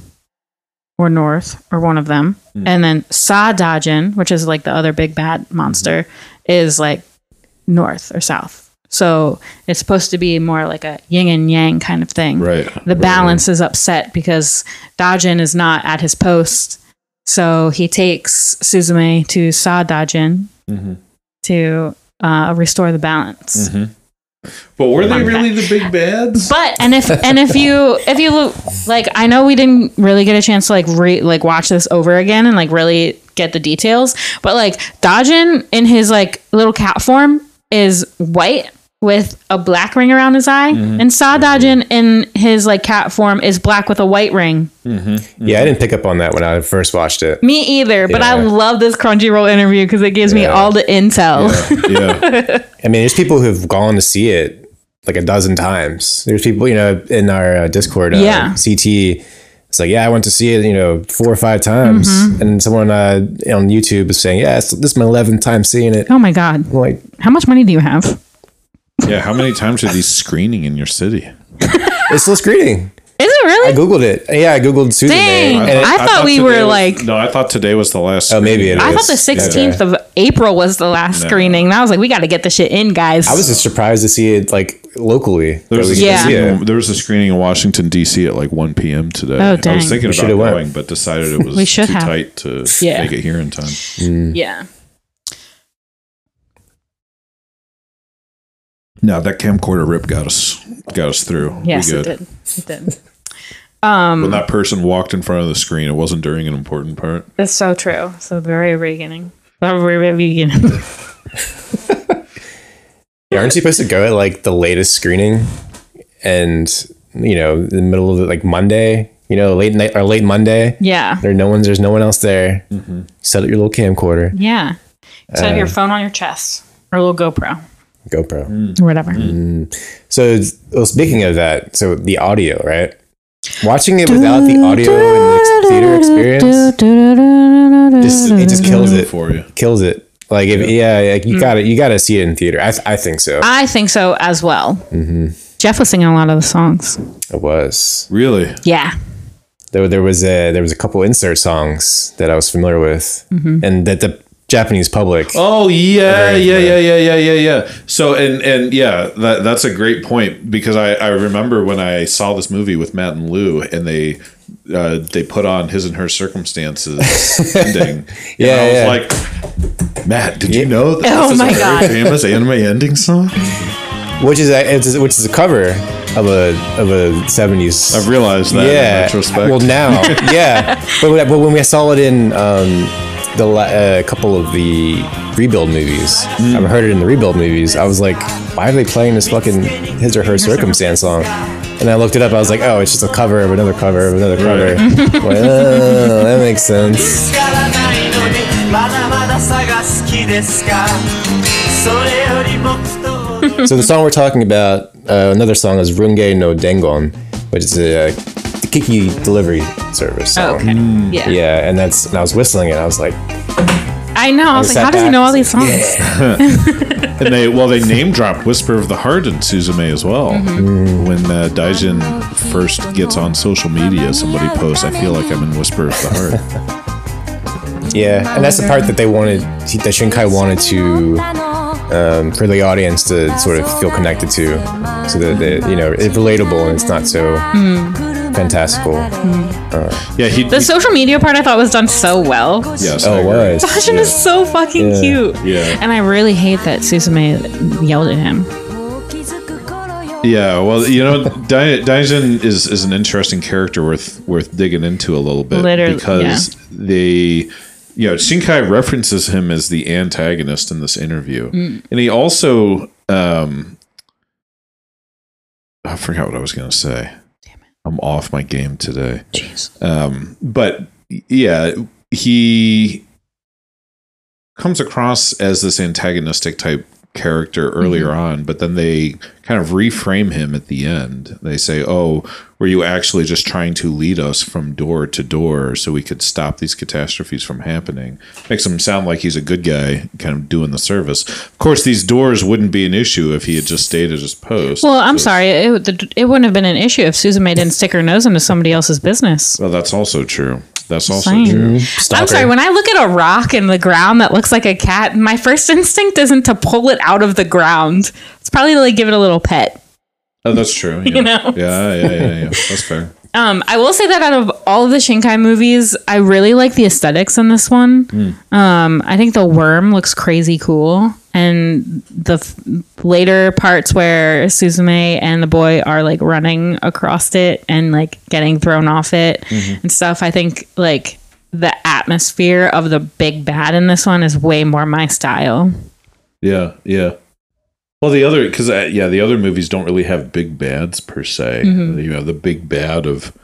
or north or one of them, hmm. and then Sadaijin, which is like the other big bad monster, is like north or south. So it's supposed to be more like a yin and yang kind of thing. Right. The balance is upset because Daijin is not at his post. So he takes Suzume to Sadaijin mm-hmm. to uh, restore the balance. Mm-hmm. But were they really the big bads? But and if and if you if you look like I know we didn't really get a chance to like re like watch this over again and like really get the details, but like Daijin in his like little cat form is white with a black ring around his eye, and Sadaijin in his like cat form is black with a white ring. Yeah, I didn't pick up on that when I first watched it. Me either, but I love this Crunchyroll interview because it gives me all the intel. yeah. I mean, there's people who've gone to see it like a dozen times. There's people, you know, in our uh, Discord, uh, Yeah. CT. It's like, yeah, I went to see it, you know, four or five times, Mm-hmm. and someone uh, on YouTube is saying, yeah, this is my eleventh time seeing it. Oh my god, I'm like, how much money do you have? Yeah. How many times are these screening in your city? it's still screening. Is it really? I googled it. Yeah, I googled Suzume. Dang. and it- I thought we were was- like- No, I thought today was the last. Oh, maybe screening. it I is. thought the sixteenth of April was the last No. screening. And I was like, we got to get the shit in, guys. I was just surprised to see it like locally. There was, a Yeah. see it. screening, there was a screening in Washington D.C. at like 1 p.m. today. Oh, dang. I was thinking We about should've went. going, but decided it was We should too have. tight to Yeah. make it here in time. Mm. yeah. No, that camcorder rip got us got us through. Yes, we it did. It did. Um, When that person walked in front of the screen, it wasn't during an important part. It's so true. So very beginning. Very, very beginning. Yeah, aren't you supposed to go at like the latest screening, and you know, the middle of it, like Monday, you know, late night or late Monday. yeah. There, no one's. There's no one else there. Set up your little camcorder, Yeah. Set Uh, up your phone on your chest or a little GoPro GoPro. or whatever. Mm. Mm. So, well, speaking of that, so the audio, right? Watching it without the audio and the theater experience, just it just kills it. for you. Kills it. Like if yeah, like you got to you got to see it in theater. I I think so. I think so as well. Mm-hmm. Jeff was singing a lot of the songs. It was. Really? Yeah. there, there was a there was a couple insert songs that I was familiar with, Mm-hmm. and that the Japanese public. Oh yeah, Very yeah, yeah, yeah, yeah, yeah, yeah. So and and yeah, that that's a great point because I I remember when I saw this movie with Matt and Lou and they uh, they put on his and her circumstances ending. Yeah, and I was like, Matt, did you know that Oh this is my a very God. famous anime ending song? which is a, it's, which is a cover of a of a seventies. I've realized that in yeah. retrospect. Well, now, yeah, but, when- but when we saw it in um, the uh, couple of the rebuild movies. Mm. I've heard it in the rebuild movies. I was like, why are they playing this fucking his or her circumstance song? And I looked it up. I was like, oh, it's just a cover of another cover of another cover. Right. well, that makes sense. so the song we're talking about, uh, another song is Rouge no Dengon, which is a Kiki delivery service song. Okay. Yeah. Yeah, and that's and I was whistling it. I was like, I know. I was like, sat how does he know all these said, songs? and they well they name drop Whisper of the Heart in Suzume as well. Mm-hmm. When uh, Daijin first gets on social media, somebody posts, "I feel like I'm in Whisper of the Heart." yeah, and that's the part that they wanted, that Shinkai wanted to, um, for the audience to sort of feel connected to, so that they, you know it's relatable and it's not so fantastical. Yeah, he. The social media part I thought was done so well. yes, Oh, I it agree. was. Daijin is so fucking Yeah. cute. Yeah. And I really hate that Suzume yelled at him. Yeah, well, you know, Dai- Daijin is is an interesting character worth worth digging into a little bit Literally, because they, you know, Shinkai references him as the antagonist in this interview, and he also, um, I forgot what I was going to say. I'm off my game today. Jeez. Um, but yeah, he comes across as this antagonistic type character earlier mm-hmm. on, but then they kind of reframe him at the end. They say, "Oh, were you actually just trying to lead us from door to door so we could stop these catastrophes from happening?" Makes him sound like he's a good guy, kind of doing the service. Of course, these doors wouldn't be an issue if he had just stayed at his post. Well, I'm So- sorry. It, it wouldn't have been an issue if Suzume didn't stick her nose into somebody else's business. Well, that's also true. That's also Saying. true. I'm sorry. When I look at a rock in the ground that looks like a cat, my first instinct isn't to pull it out of the ground. It's probably to like give it a little pet. Oh, that's true. Yeah. know? Yeah, yeah, yeah, yeah. That's fair. Um, I will say that out of all of the Shinkai movies, I really like the aesthetics in this one. Um, I think the worm looks crazy cool, and the f- later parts where Suzume and the boy are like running across it and like getting thrown off it and stuff. I think like the atmosphere of the big bad in this one is way more my style. Yeah, yeah. Well, the other because uh, yeah, the other movies don't really have big bads per se. Mm-hmm. You have the big bad of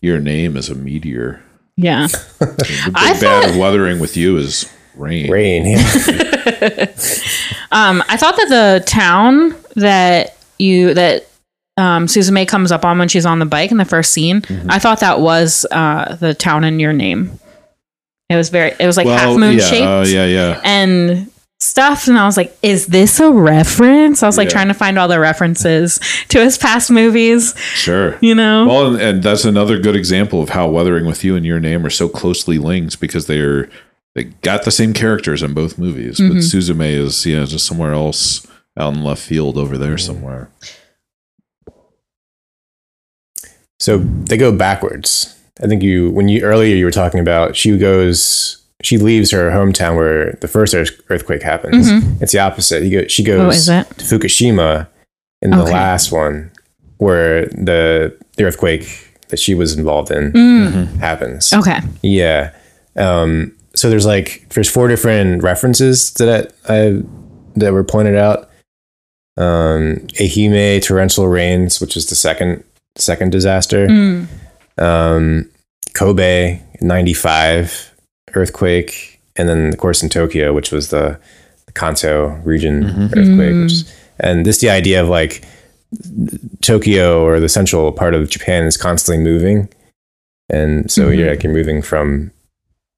your name is a meteor. Yeah. The big I bad thought- of weathering with you is rain. Rain. Yeah. Um, I thought that the town that you that um, Suzume comes up on when she's on the bike in the first scene, Mm-hmm. I thought that was uh, the town in your name. It was very. It was like half moon yeah, shaped uh, yeah, yeah. and stuff, and I was like, "Is this a reference?" I was like Yeah. trying to find all the references to his past movies. Sure. You know, Well, and, and that's another good example of how weathering with you and your name are so closely linked because they're they got the same characters in both movies, Mm-hmm. but Suzume is yeah just somewhere else out in left field over there somewhere. So they go backwards. I think you when you earlier you were talking about she goes she leaves her hometown where the first earthquake happens. It's the opposite. You go she goes Mm-hmm. Oh, is it? to Fukushima in the Okay. last one where the the earthquake that she was involved in happens. Mm. okay, Yeah. Um, so there's like there's four different references that I that were pointed out. Um, Ehime torrential rains, which is the second second disaster. Mm. Um, Kobe '95 earthquake, and then of course in Tokyo, which was the, the Kanto region earthquake. Which, and this the idea of like Tokyo or the central part of Japan is constantly moving, and so you're like you're moving from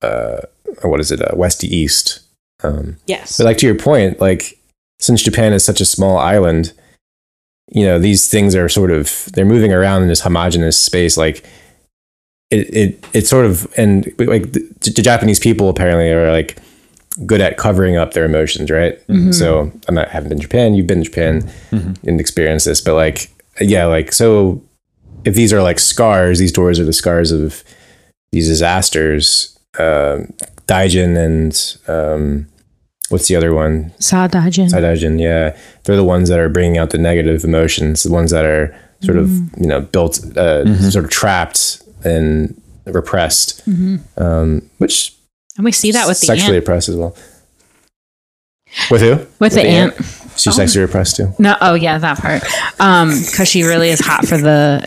uh, what is it, uh, west to east. Um, yes, but like to your point, like since Japan is such a small island, you know these things are sort of they're moving around in this homogenous space. Like it, it, it's sort of and like the, the Japanese people apparently are like good at covering up their emotions, right? So I'm not haven't been to Japan. You've been to Japan and experienced this, but like yeah, like so if these are like scars, these doors are the scars of these disasters. Um, Daijin and um, what's the other one? Sadaijin. Saidajin, yeah, they're the ones that are bringing out the negative emotions, the ones that are sort of you know built, uh, sort of trapped and repressed, um, which and we see that with the sexually aunt. repressed as well. With who? With the aunt. She's sexually repressed too. No, oh yeah, that part. Um, because she really is hot for the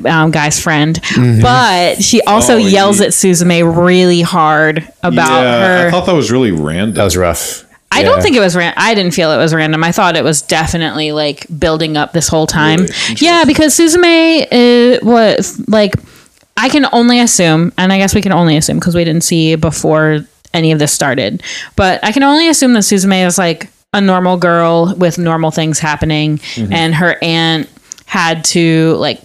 the um, guy's friend, Mm-hmm. but she also Oh, yells ye- at Suzume really hard about yeah, her. I thought that was really random. That was rough. I Yeah. don't think it was random. I didn't feel it was random. I thought it was definitely like building up this whole time. Really? yeah, because Suzume is what like I can only assume, and I guess we can only assume because we didn't see before any of this started. But I can only assume that Suzume is like a normal girl with normal things happening, Mm-hmm. and her aunt had to like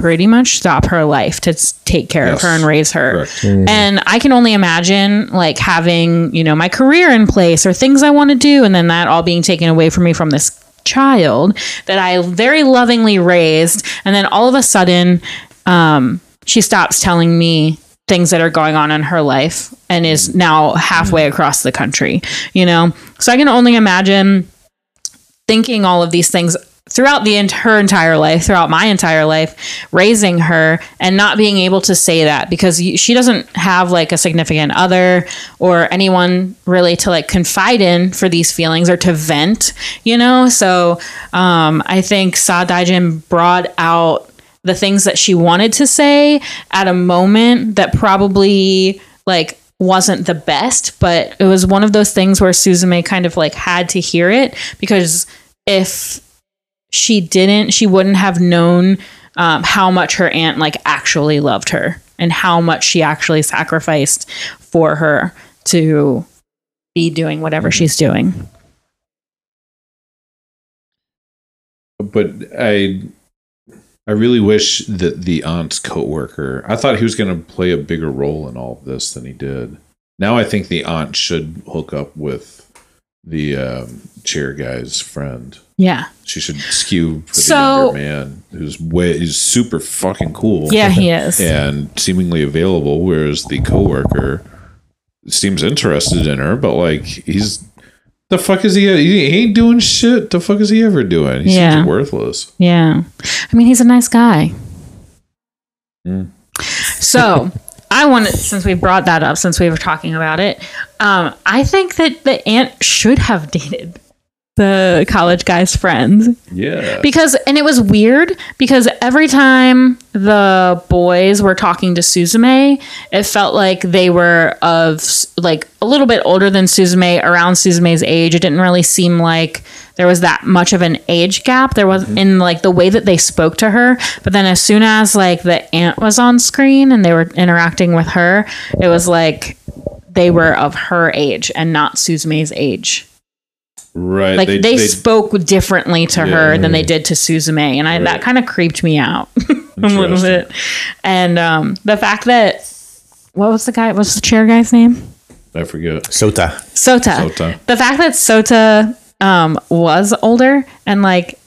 pretty much stop her life to take care of her and raise her. Correct. And I can only imagine like having, you know, my career in place or things I want to do and then that all being taken away from me from this child that I very lovingly raised and then all of a sudden um she stops telling me things that are going on in her life and is now halfway across the country, you know? So I can only imagine thinking all of these things throughout the her entire life, throughout my entire life, raising her and not being able to say that because she doesn't have like a significant other or anyone really to like confide in for these feelings or to vent, you know? So um, I think Sa Daijin brought out the things that she wanted to say at a moment that probably like wasn't the best, but it was one of those things where Suzume kind of like had to hear it because if she didn't, she wouldn't have known um, how much her aunt like actually loved her and how much she actually sacrificed for her to be doing whatever she's doing. but I I really wish that the aunt's coworker. I thought he was going to play a bigger role in all of this than he did. Now I think the aunt should hook up with the um, chair guy's friend. Yeah. She should skew for the So- younger man who's way who's super fucking cool. Yeah, he is. and seemingly available, whereas the coworker seems interested in her, but like he's the fuck is he? He ain't doing shit. The fuck is he ever doing? He Yeah. seems worthless. Yeah. I mean, he's a nice guy. Mm. So, I wanted, since we brought that up, since we were talking about it, um, I think that the aunt should have dated the college guy's friend Yeah. because and it was weird because every time the boys were talking to Suzume, it felt like they were of like a little bit older than Suzume, around Suzume's age. It didn't really seem like there was that much of an age gap. There was mm-hmm. in like the way that they spoke to her, but then as soon as like the aunt was on screen and they were interacting with her, it was like they were of her age and not Suzume's age right. like they, spoke differently to her than they did to Suzume, and I that kind of creeped me out a little bit. And um, the fact that what was the guy? What's the chair guy's name? I forget. Sota. Sota. Sota. The fact that Sota um, was older and like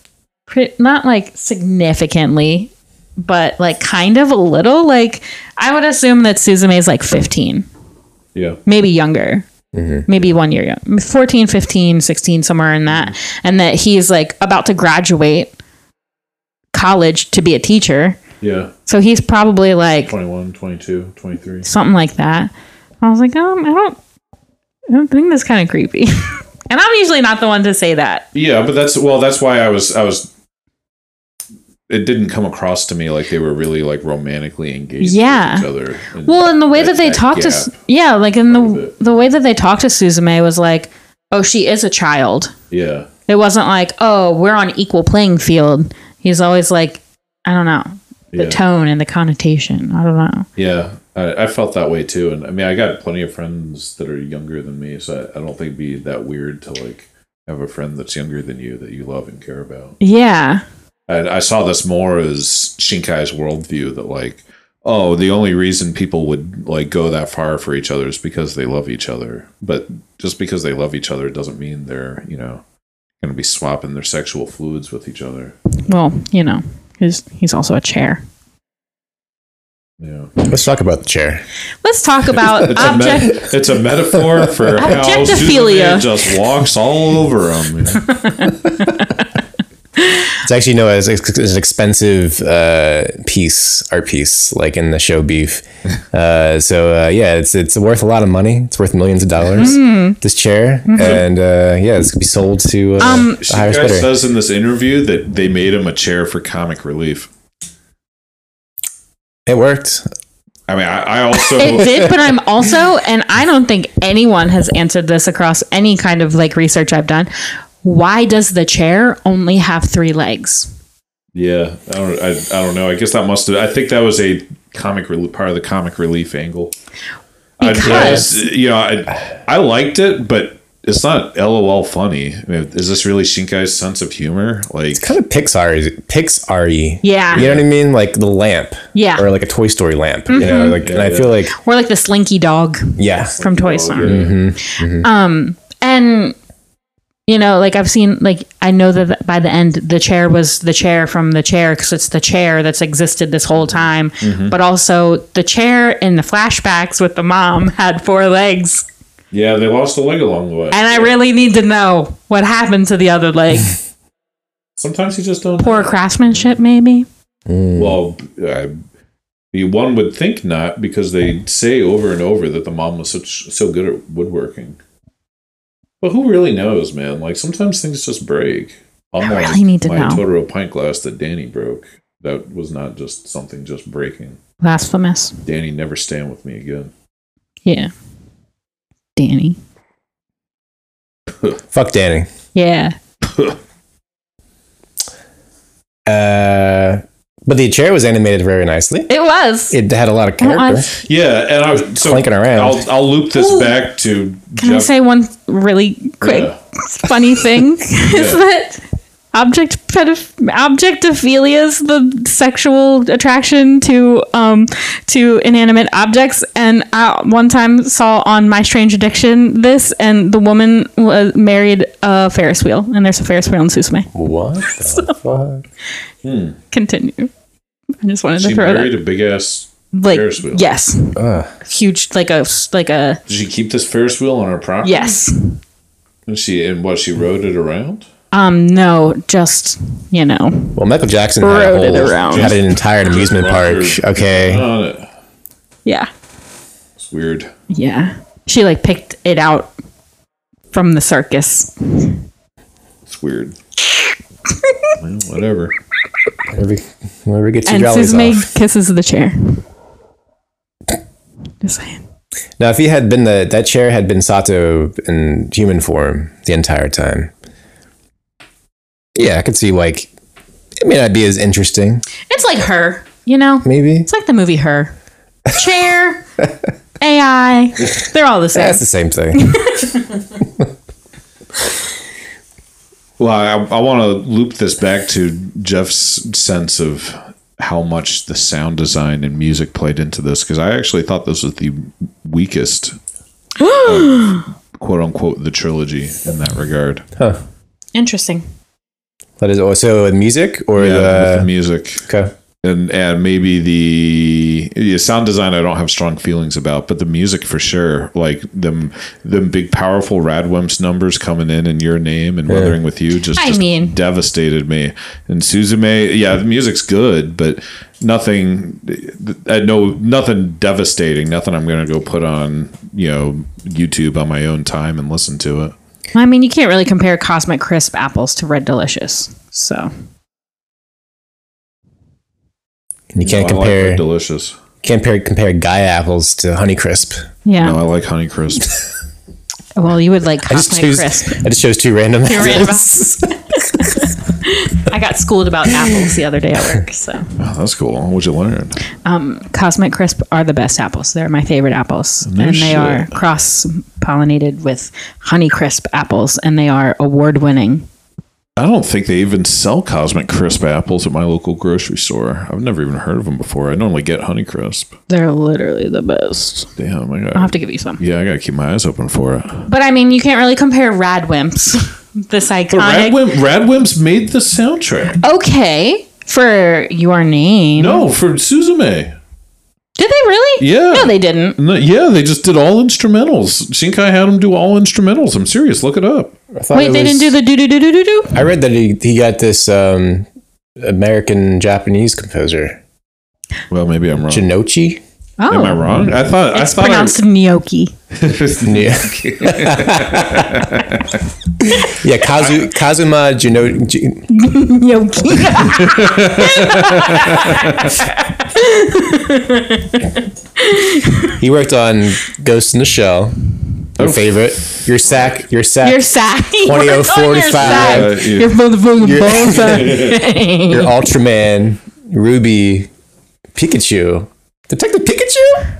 pre- not like significantly, but like kind of a little. Like I would assume that Suzume is like fifteen Yeah. maybe younger maybe one year young 14 15 16 somewhere in that. And that he's like about to graduate college to be a teacher. Yeah. so he's probably like 21, 22, 23. something like that. I was like um i don't i don't think that's kind of creepy. And i'm usually not the one to say that. Yeah, but that's well, that's why I was I was it didn't come across to me like they were really like romantically engaged Yeah. with each other. And well and the way that, they talked to yeah like in the the way that they talked to suzume was like oh she is a child Yeah. It wasn't like, oh, we're on equal playing field. He's always like, I don't know, the Yeah. tone and the connotation. I don't know. Yeah, I, I felt that way too, and I mean, I got plenty of friends that are younger than me, so I, I don't think it'd be that weird to like have a friend that's younger than you that you love and care about. Yeah. I, I saw this more as Shinkai's worldview that like, oh, the only reason people would like go that far for each other is because they love each other, but just because they love each other doesn't mean they're you know going to be swapping their sexual fluids with each other. Well, you know, he's he's also a chair. Yeah, Let's talk about the chair. Let's talk about it's a, object. me- it's a metaphor for how Objectophilia. Suzume just walks all over them. It's actually no, it's, it's an expensive uh, piece, art piece, like in the show Beef. Uh, so uh, yeah, it's it's worth a lot of money. It's worth millions of dollars. This chair, and uh, yeah, it's gonna be sold to uh, Um, the highest Shinkai bidder. says in this interview that they made him a chair for comic relief. It worked. I mean, I, I also It did, but I'm also, and I don't think anyone has answered this across any kind of like research I've done. Why does the chair only have three legs? Yeah, I don't. I, I don't know. I guess that must have. I think that was a comic relief, part of the comic relief angle. I Because- just, you know, I I liked it, but it's not LOL funny. I mean, is this really Shinkai's sense of humor? Like, it's Kind of Pixar, Pixar-y. Yeah. You know what I mean? Like the lamp. Yeah. Or like a Toy Story lamp. You know, like, and I Yeah, feel like, Or like the slinky dog yeah. from Toy Story. yeah. Um, and you know, like I've seen, like I know that by the end, the chair was the chair from the chair because it's the chair that's existed this whole time. Mm-hmm. But also, the chair in the flashbacks with the mom had four legs, yeah, they lost a leg along the way. and I really need to know what happened to the other leg. Sometimes you just don't. Poor craftsmanship, maybe. Mm. Well, I, one would think not because they say over and over that the mom was such so good at woodworking. But who really knows, man? Like sometimes things just break. Unlike really need to know my know. Totoro pint glass that Danny broke. That was not just something just breaking. Blasphemous. Danny never stand with me again. Yeah. Danny. Fuck Danny. Yeah. Uh, but the chair was animated very nicely. It was. It had a lot of It character. Yeah, and I was so Clinking around. I'll, I'll loop this Ooh. back to Can I Jeff. say one really quick Yeah. funny thing? Is Yeah. that object pedoph- objectophilia's the sexual attraction to um to inanimate objects and I one time saw on my strange addiction this and the woman was married a Ferris wheel and there's a Ferris wheel in Suzume. What the fuck? Continue. I just wanted to She throw married that a big ass. like Ferris wheel. yes Ugh. huge like a like a Did she keep this Ferris wheel on her property? yes And she and what she rode it around? um no just you know Well, Michael Jackson had, a Rode it whole, around. had an entire amusement park. Rocker- Okay. On it. yeah It's weird. Yeah. She like picked it out from the circus. It's weird. well, whatever. Whenever, whenever gets your And jollies Suzume off. kisses the chair. Just saying. Now, if he had been the that chair had been Sota in human form the entire time, yeah, I could see like it may not be as interesting. It's like her, you know? Maybe It's like the movie Her. Chair, AI, they're all the same. that's the same thing. Well, I, I want to loop this back to Jeff's sense of how much the sound design and music played into this because I actually thought this was the weakest, of, quote unquote, the trilogy in that regard. Interesting. That is oh, also with music or Yeah, the the music. okay. And and maybe the yeah, sound design I don't have strong feelings about, but the music for sure. Like them them big powerful Radwimps numbers coming in in your name and weathering with you just, I just mean- devastated me. And Suzume, yeah, the music's good, but nothing uh, I know nothing devastating, nothing I'm gonna go put on, you know, YouTube on my own time and listen to it. I mean, you can't really compare Cosmic Crisp apples to Red Delicious. So, And you can't No, I like compare it delicious. can't compare compare Gaia apples to Honeycrisp. yeah. No, I like Honeycrisp. well, you would like I just Cosmic chose Crisp. I just chose two random. random apples. I got schooled about apples the other day at work. So, oh, that's cool. What'd you learn? Um, Cosmic Crisp are the best apples. They're my favorite apples. No and they are cross pollinated with Honey Crisp apples, and they are award winning. I don't think they even sell Cosmic Crisp apples at my local grocery store. I've never even heard of them before. I normally get Honeycrisp. They're literally the best. Damn, I I'll got, have to give you some. yeah, I gotta keep my eyes open for it. But I mean, you can't really compare Radwimps. this iconic. Radwimp, Radwimps made the soundtrack. okay. For your name. No, for Suzume. Did they really? Yeah. No, they didn't. No, yeah, they just did all instrumentals. Shinkai had them do all instrumentals. I'm serious. Look it up. I thought Wait, it they was- didn't do the do do do do do do? I read that he, he got this um, American Japanese composer Well, maybe I'm wrong. Jinnouchi. Oh. Am I wrong? I thought It's I thought it's pronounced gnocchi. Yeah, yeah Kazu, Kazuma Jino, J- Gnocchi. he worked on Ghost in the Shell. Your favorite, your sack, your sack, Your sack. 20045. Uh, yeah. Your motherfucking Your- ball sack. your Ultraman, Ruby, Pikachu, Detective Pikachu.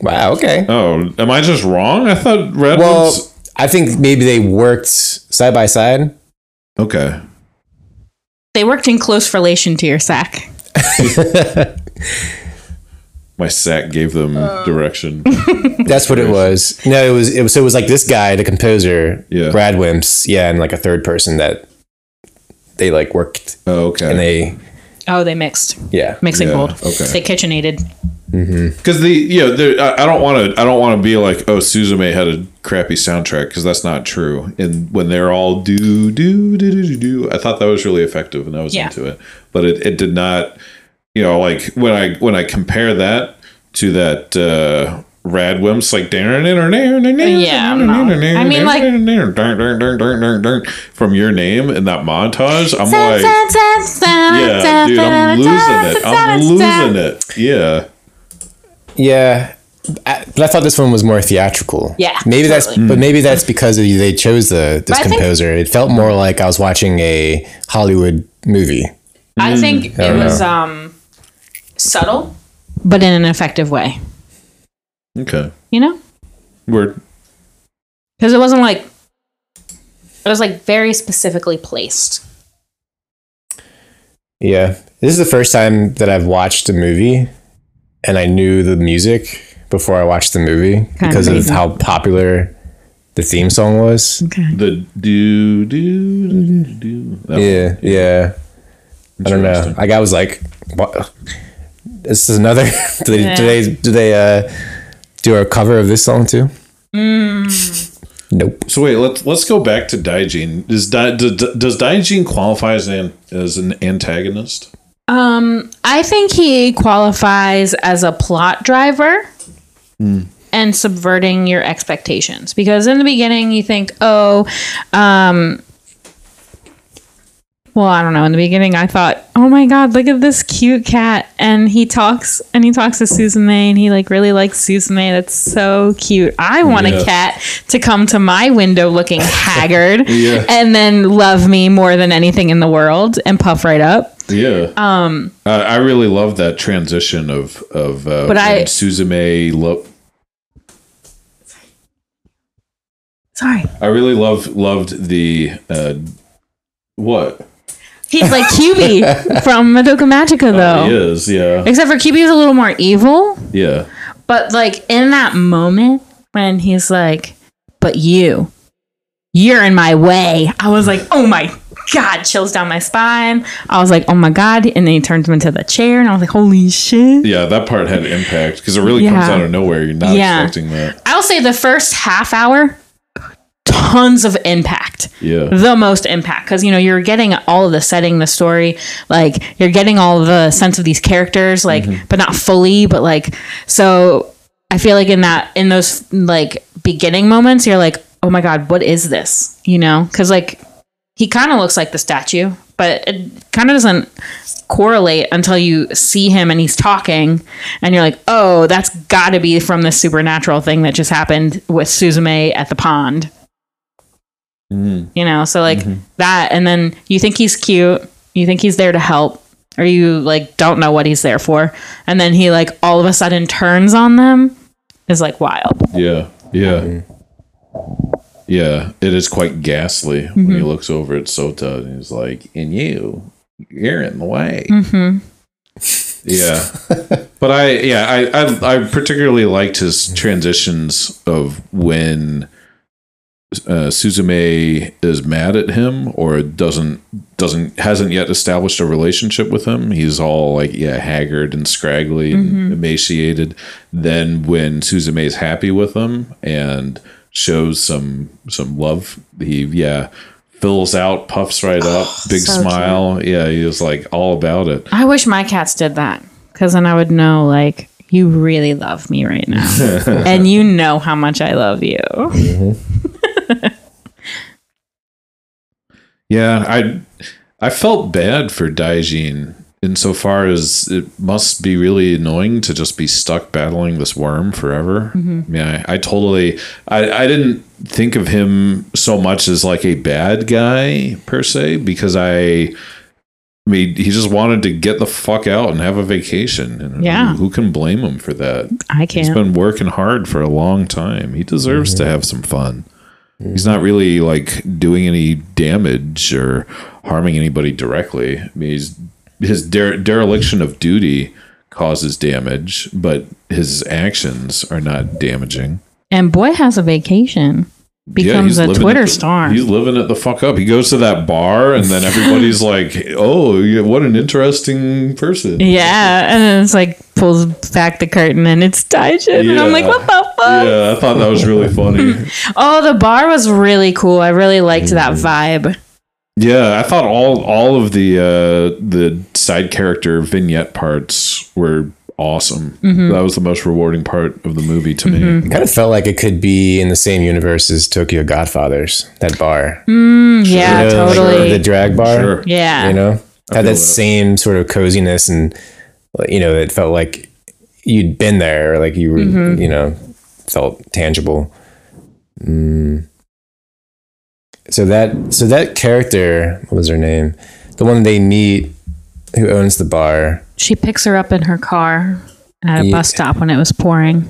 Wow. Okay. Oh, am I just wrong? I thought Radwimps. Well, I think maybe they worked side by side. okay. They worked in close relation to your sack. My sack gave them Uh. direction. That's what it was. No, it was. It was. So it was like this guy, the composer, Yeah. Radwimps, yeah, and like a third person that they like worked Oh, okay. and they, Oh, they mixed. yeah. Mixing Yeah, bold. okay. They kitchenated. because the you know there, I, I don't want to I don't want to be like oh Suzume had a crappy soundtrack because that's not true. And when they're all do do do do do do, I thought that was really effective and I was Yeah. into it. But it, it did not, you know, like when I when I compare that to that uh Radwimps like Yeah, no. I mean, like- from your name in that montage, I'm like, yeah, dude, I'm losing it. I'm losing it. Yeah. Yeah. I, but I thought this one was more theatrical. Yeah, maybe that's totally. but maybe that's because of, they chose the this But I think- composer. it felt more like I was watching a Hollywood movie. I think it don't was um subtle, but in an effective way. Okay. You know, Word. because it wasn't like it was like very specifically placed. Yeah, this is the first time that I've watched a movie, and I knew the music before I watched the movie because of amazing. how popular the theme song was. Okay. The do do do do do. That Yeah, yeah. I don't know. Interesting. Like I was like, what? This is another. do they? Do they? Do they? Uh, do a cover of this song too? Nope. So wait, let's let's go back to Daijin. Does Di, does, does Daijin qualify as an as an antagonist? Um, I think he qualifies as a plot driver and subverting your expectations because in the beginning you think, oh, um, well, I don't know. In the beginning, I thought, oh my god, look at this cute cat, and he talks and he talks to Suzume and he like really likes Suzume. That's so cute. I want Yeah. a cat to come to my window looking haggard, Yeah. and then love me more than anything in the world, and puff right up. Yeah. Um, uh, I really love that transition of of uh, But I- when Suzume. Lo- Sorry. I really loved loved the uh, what He's like QB from Madoka Magica, oh, though. he is. Yeah, Except for QB is a little more evil. yeah, But like in that moment when he's like, "But you, you're in my way," I was like, "Oh my god!" Chills down my spine. I was like, "Oh my god!" And then he turns him into the chair, and I was like, "Holy shit!" yeah. That part had impact because it really comes out of nowhere. You're not Yeah. expecting that. I'll say the first half hour, tons of impact. Yeah, the most impact. Because you know you're getting all of the setting the story like you're getting all the sense of these characters like mm-hmm. but not fully but like so i feel like in that in those like beginning moments you're like oh my god what is this? You know? Because like he kind of looks like the statue but it kind of doesn't correlate until you see him and he's talking and you're like oh that's got to be from this supernatural thing that just happened with suzume at the pond you know so like that and then you think he's cute you think he's there to help or you like don't know what he's there for and then he like all of a sudden turns on them is like wild yeah, yeah, yeah. It is quite ghastly when Mm-hmm. he looks over at Sota and he's like, "And you, you're in the way." Mm-hmm. Yeah, but I yeah I, I I particularly liked his transitions of when uh, Suzume is mad at him or doesn't doesn't hasn't yet established a relationship with him. He's all like yeah haggard and scraggly and emaciated. Then when Suzume is happy with him and shows some some love, he yeah fills out, puffs right up, big so smile. Yeah, he was like all about it. i wish my cats did that because then i would know like you really love me right now and you know how much i love you Yeah, I I felt bad for Daijin insofar as it must be really annoying to just be stuck battling this worm forever. Mm-hmm. Yeah, I, I totally I, I didn't think of him so much as like a bad guy per se because I I mean, he just wanted to get the fuck out and have a vacation. And Yeah. who, who can blame him for that? i can't He's been working hard for a long time. He deserves to mm-hmm. have some fun. He's not really like doing any damage or harming anybody directly. I mean, his dere- dereliction of duty causes damage, but his actions are not damaging. and boy has a vacation becomes a Twitter the- star. He's living it the fuck up. He goes to that bar, and then everybody's like, "Oh, yeah, what an interesting person." Yeah, and then it's like pulls back the curtain and it's Daijin, and I'm like, Yeah. what the fuck? Yeah, I thought that was really funny. Oh, the bar was really cool. I really liked that Mm-hmm. vibe. Yeah, I thought all all of the uh, the side character vignette parts were awesome. Mm-hmm. That was the most rewarding part of the movie to me. It Kind of felt like it could be in the same universe as Tokyo Godfathers, that bar. Mm, yeah, You know, like, totally. the drag bar. Sure. yeah. You know, had that, that. same sort of coziness and, you know, it felt like you'd been there, like you were, Mm-hmm. you know, felt tangible. Mm. So that, so that character, what was her name? The one they meet who owns the bar. She picks her up in her car at a Yeah. bus stop when it was pouring.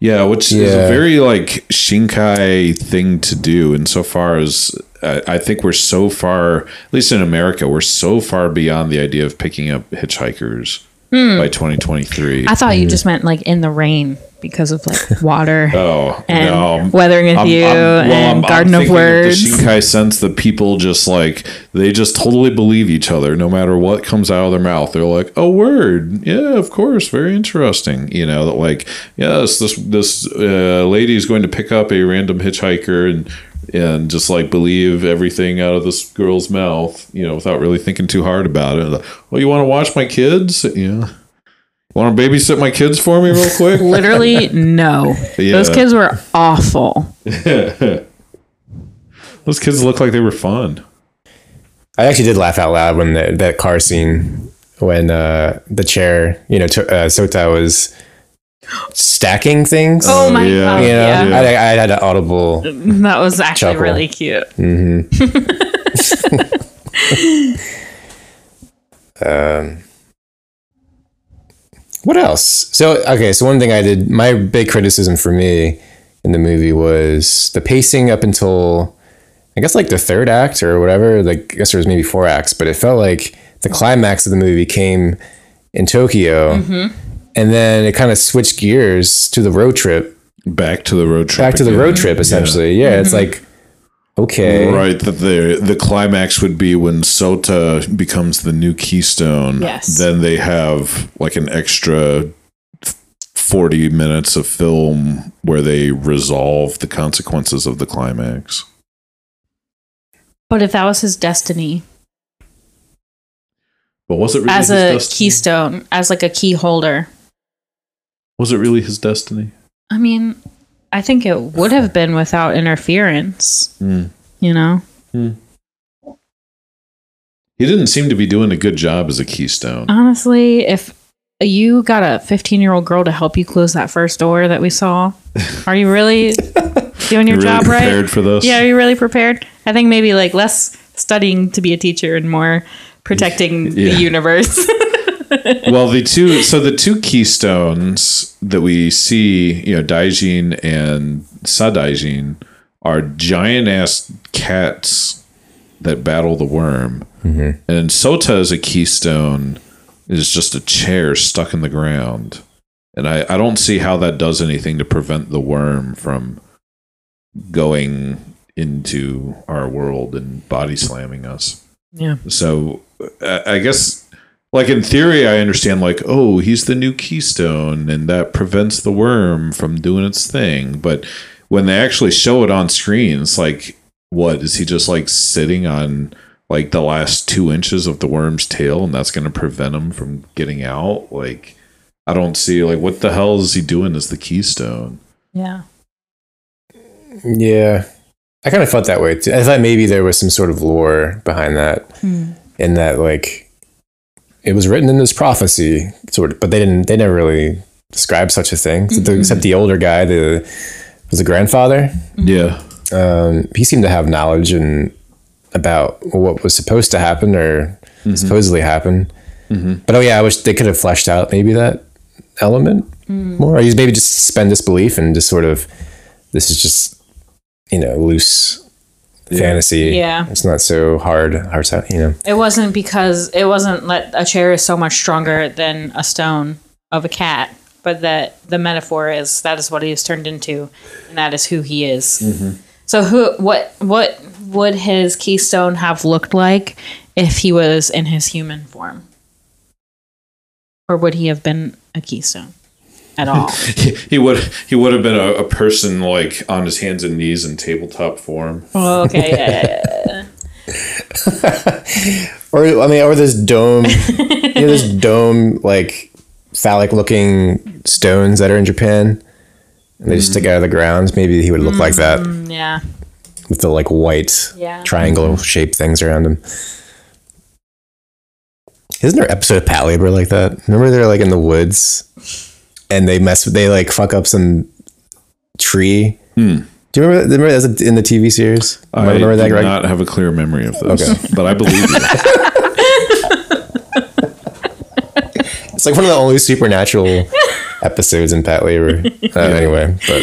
Yeah, which is a very like Shinkai thing to do insofar as I, I think we're so far, at least in America, we're so far beyond the idea of picking up hitchhikers Hmm. by 2023. I thought you just meant like in the rain because of like water oh, and no. weathering with I'm- you I'm- well, and I'm- Garden of Words. The Shinkai sense that people just like they just totally believe each other, no matter what comes out of their mouth. They're like, "Oh, word, yeah, of course, very interesting." You know, that like, yes, this this uh, lady is going to pick up a random hitchhiker and and just like believe everything out of this girl's mouth, you know, without really thinking too hard about it. Like, well, you want to watch my kids? Yeah. Want to babysit my kids for me real quick? Literally, no. Yeah. Those kids were awful. Those kids look like they were fun. I actually did laugh out loud when the, that car scene when uh, the chair, you know, to, uh, Sota was stacking things. Oh my yeah. god! you know, Yeah, I, I had an audible. that was actually Chuckle. really cute. What else? So okay, so one thing I did, my big criticism for me in the movie was the pacing up until I guess like the third act or whatever. Like I guess there was maybe four acts, but it felt like the climax of the movie came in Tokyo, mm-hmm. and then it kind of switched gears to the road trip, Back to the road trip. back to the road trip. Essentially, yeah, it's mm-hmm. like okay, Right, that the the climax would be when Sota becomes the new Keystone. Yes. Then they have like an extra forty minutes of film where they resolve the consequences of the climax. But if that was his destiny But was it really as his a destiny? keystone, as like a key holder, Was it really his destiny? I mean, I think it would have been without interference. Mm. You know, He didn't seem to be doing a good job as a Keystone. honestly, if you got a 15 year old girl to help you close that first door that we saw, are you really doing your You really job right? prepared for this? Yeah, are you really prepared? I think maybe like less studying to be a teacher and more protecting Yeah. the universe. well, the two so the two keystones that we see, you know, Daijin and Sadaijin are giant ass cats that battle the worm. Mm-hmm. And Sota is a keystone is just a chair stuck in the ground. And I, I don't see how that does anything to prevent the worm from going into our world and body slamming us. yeah. So I I guess, like in theory, I understand. Like, oh, he's the new keystone, and that prevents the worm from doing its thing. But when they actually show it on screen, it's like, what is he just like sitting on like the last two inches of the worm's tail, and that's going to prevent him from getting out? Like, I don't see like what the hell is he doing as the keystone? Yeah. yeah. I kind of felt that way too. I thought maybe there was some sort of lore behind that, hmm. in that like it was written in this prophecy, sort of, but they didn't. They never really describe such a thing, except, the, mm-hmm. except the older guy, the was the grandfather. Mm-hmm. Yeah, um, he seemed to have knowledge and about what was supposed to happen or mm-hmm. supposedly happen. But oh yeah, I wish they could have fleshed out maybe that element mm. more. Or use maybe just suspend disbelief and just sort of this is just you know loose fantasy. Yeah. it's not so hard. Hard, you know. It wasn't because it wasn't that a chair is so much stronger than a stone of a cat, but that the metaphor is that is what he is turned into, and that is who he is. Mm-hmm. So who what what would his keystone have looked like if he was in his human form? Or would he have been a keystone at all? He, he would he would have been a, a person like on his hands and knees in tabletop form. oh, okay. Yeah, yeah, yeah. Or I mean, or this dome, you know, this dome like phallic looking stones that are in Japan. And they just stick out of the ground. Maybe he would look like that Mm, yeah. with the like white Yeah. triangle shaped things around him. Isn't there an episode of Patlabor like that? Remember they're like in the woods and they mess they like fuck up some tree. Hmm. Do you remember that? Remember that's in the TV series? Am I remember do Greg? not have a clear memory of this, Okay. but I believe you. It's like one of the only supernatural episodes in Patlabor. Uh, Anyway, but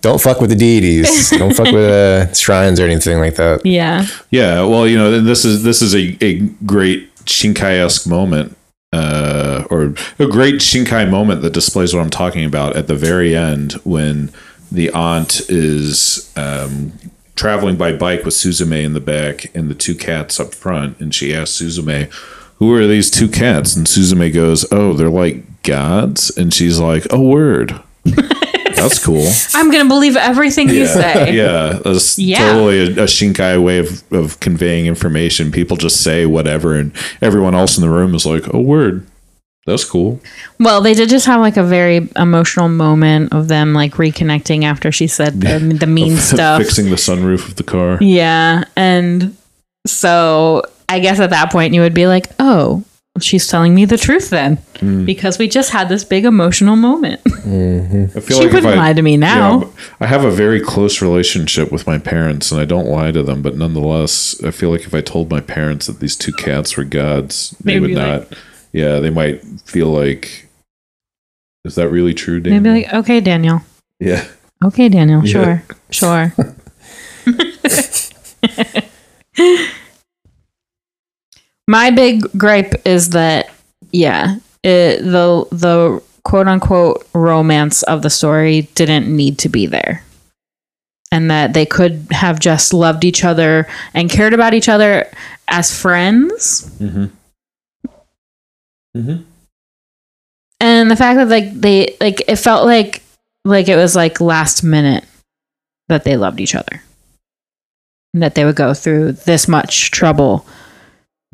don't fuck with the deities. don't fuck with uh, shrines or anything like that. Yeah. Yeah, well, you know, this is this is a, a great Shinkai-esque moment, uh, or a great Shinkai moment that displays what I'm talking about at the very end when the aunt is um, traveling by bike with Suzume in the back and the two cats up front, and she asks Suzume, "Who are these two cats?" And Suzume goes, "Oh, they're like gods," and she's like, "A word." That's cool. I'm gonna believe everything you say. Yeah, that's Yeah. totally a, a Shinkai way of, of conveying information. People just say whatever, and everyone else in the room is like, "Oh, word, that's cool." Well, they did just have like a very emotional moment of them like reconnecting after she said the, the mean stuff. Fixing the sunroof of the car. Yeah. And so I guess at that point you would be like, oh, she's telling me the truth then. Mm. Because we just had this big emotional moment. I feel she if wouldn't lie to me now. Yeah, I have a very close relationship with my parents, and I don't lie to them. But nonetheless, I feel like if I told my parents that these two cats were gods, they They'd would not. like- yeah, they might feel like, "Is that really true, They'd be like, okay, Daniel. yeah. Okay, Daniel. Yeah. Sure. My big gripe is that, yeah, it, the the quote unquote romance of the story didn't need to be there, and that they could have just loved each other and cared about each other as friends. Mm-hmm. Mm-hmm. and the fact that like they like it felt like like it was like last minute that they loved each other and that they would go through this much trouble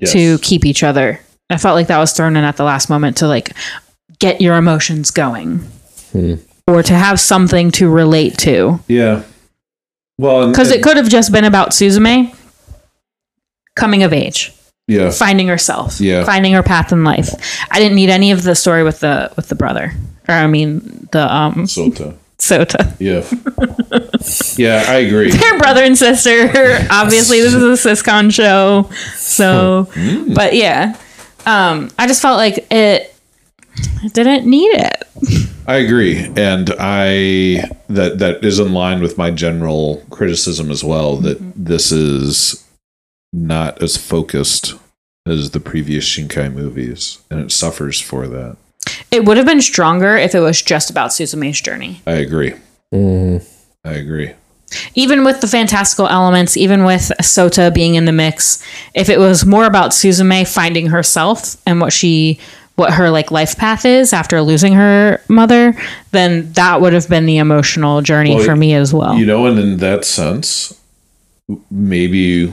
to keep each other i felt like that was thrown in at the last moment to like get your emotions going Hmm. or to have something to relate to Yeah. Well, because it could have just been about suzume coming of age yeah. finding herself Yeah. finding her path in life i didn't need any of the story with the with the brother or i mean the um Sota. Sota Yeah. yeah, I agree. they're brother and sister obviously this is a siscon show so but yeah um i just felt like it didn't need it I agree, and I that that is in line with my general criticism as well. That this is not as focused as the previous Shinkai movies, and it suffers for that. It would have been stronger if it was just about suzume's journey I agree. Mm. I agree. even with the fantastical elements even with sota being in the mix if it was more about suzume finding herself and what she what her like life path is after losing her mother then that would have been the emotional journey Well, for me as well You know, and in that sense, maybe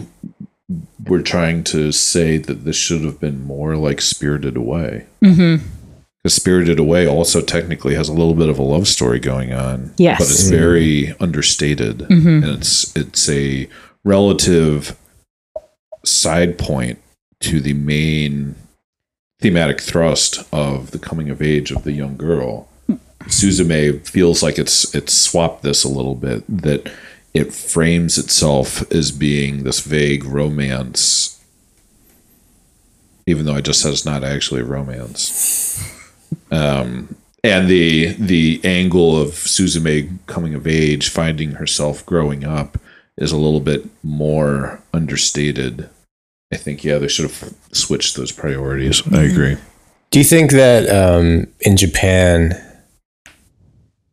we're trying to say that this should have been more like Spirited Away. Mm-hmm. Because Spirited Away also technically has a little bit of a love story going on. Yes. But it's mm-hmm. very understated. Mm-hmm. And it's it's a relative side point to the main thematic thrust of the coming of age of the young girl. Suzume feels like it's it's swapped this a little bit that it frames itself as being this vague romance even though I just said it's not actually romance. Um and the the angle of Suzume coming of age, finding herself growing up is a little bit more understated. I think yeah, they should have switched those priorities. I agree. Do you think that um, in Japan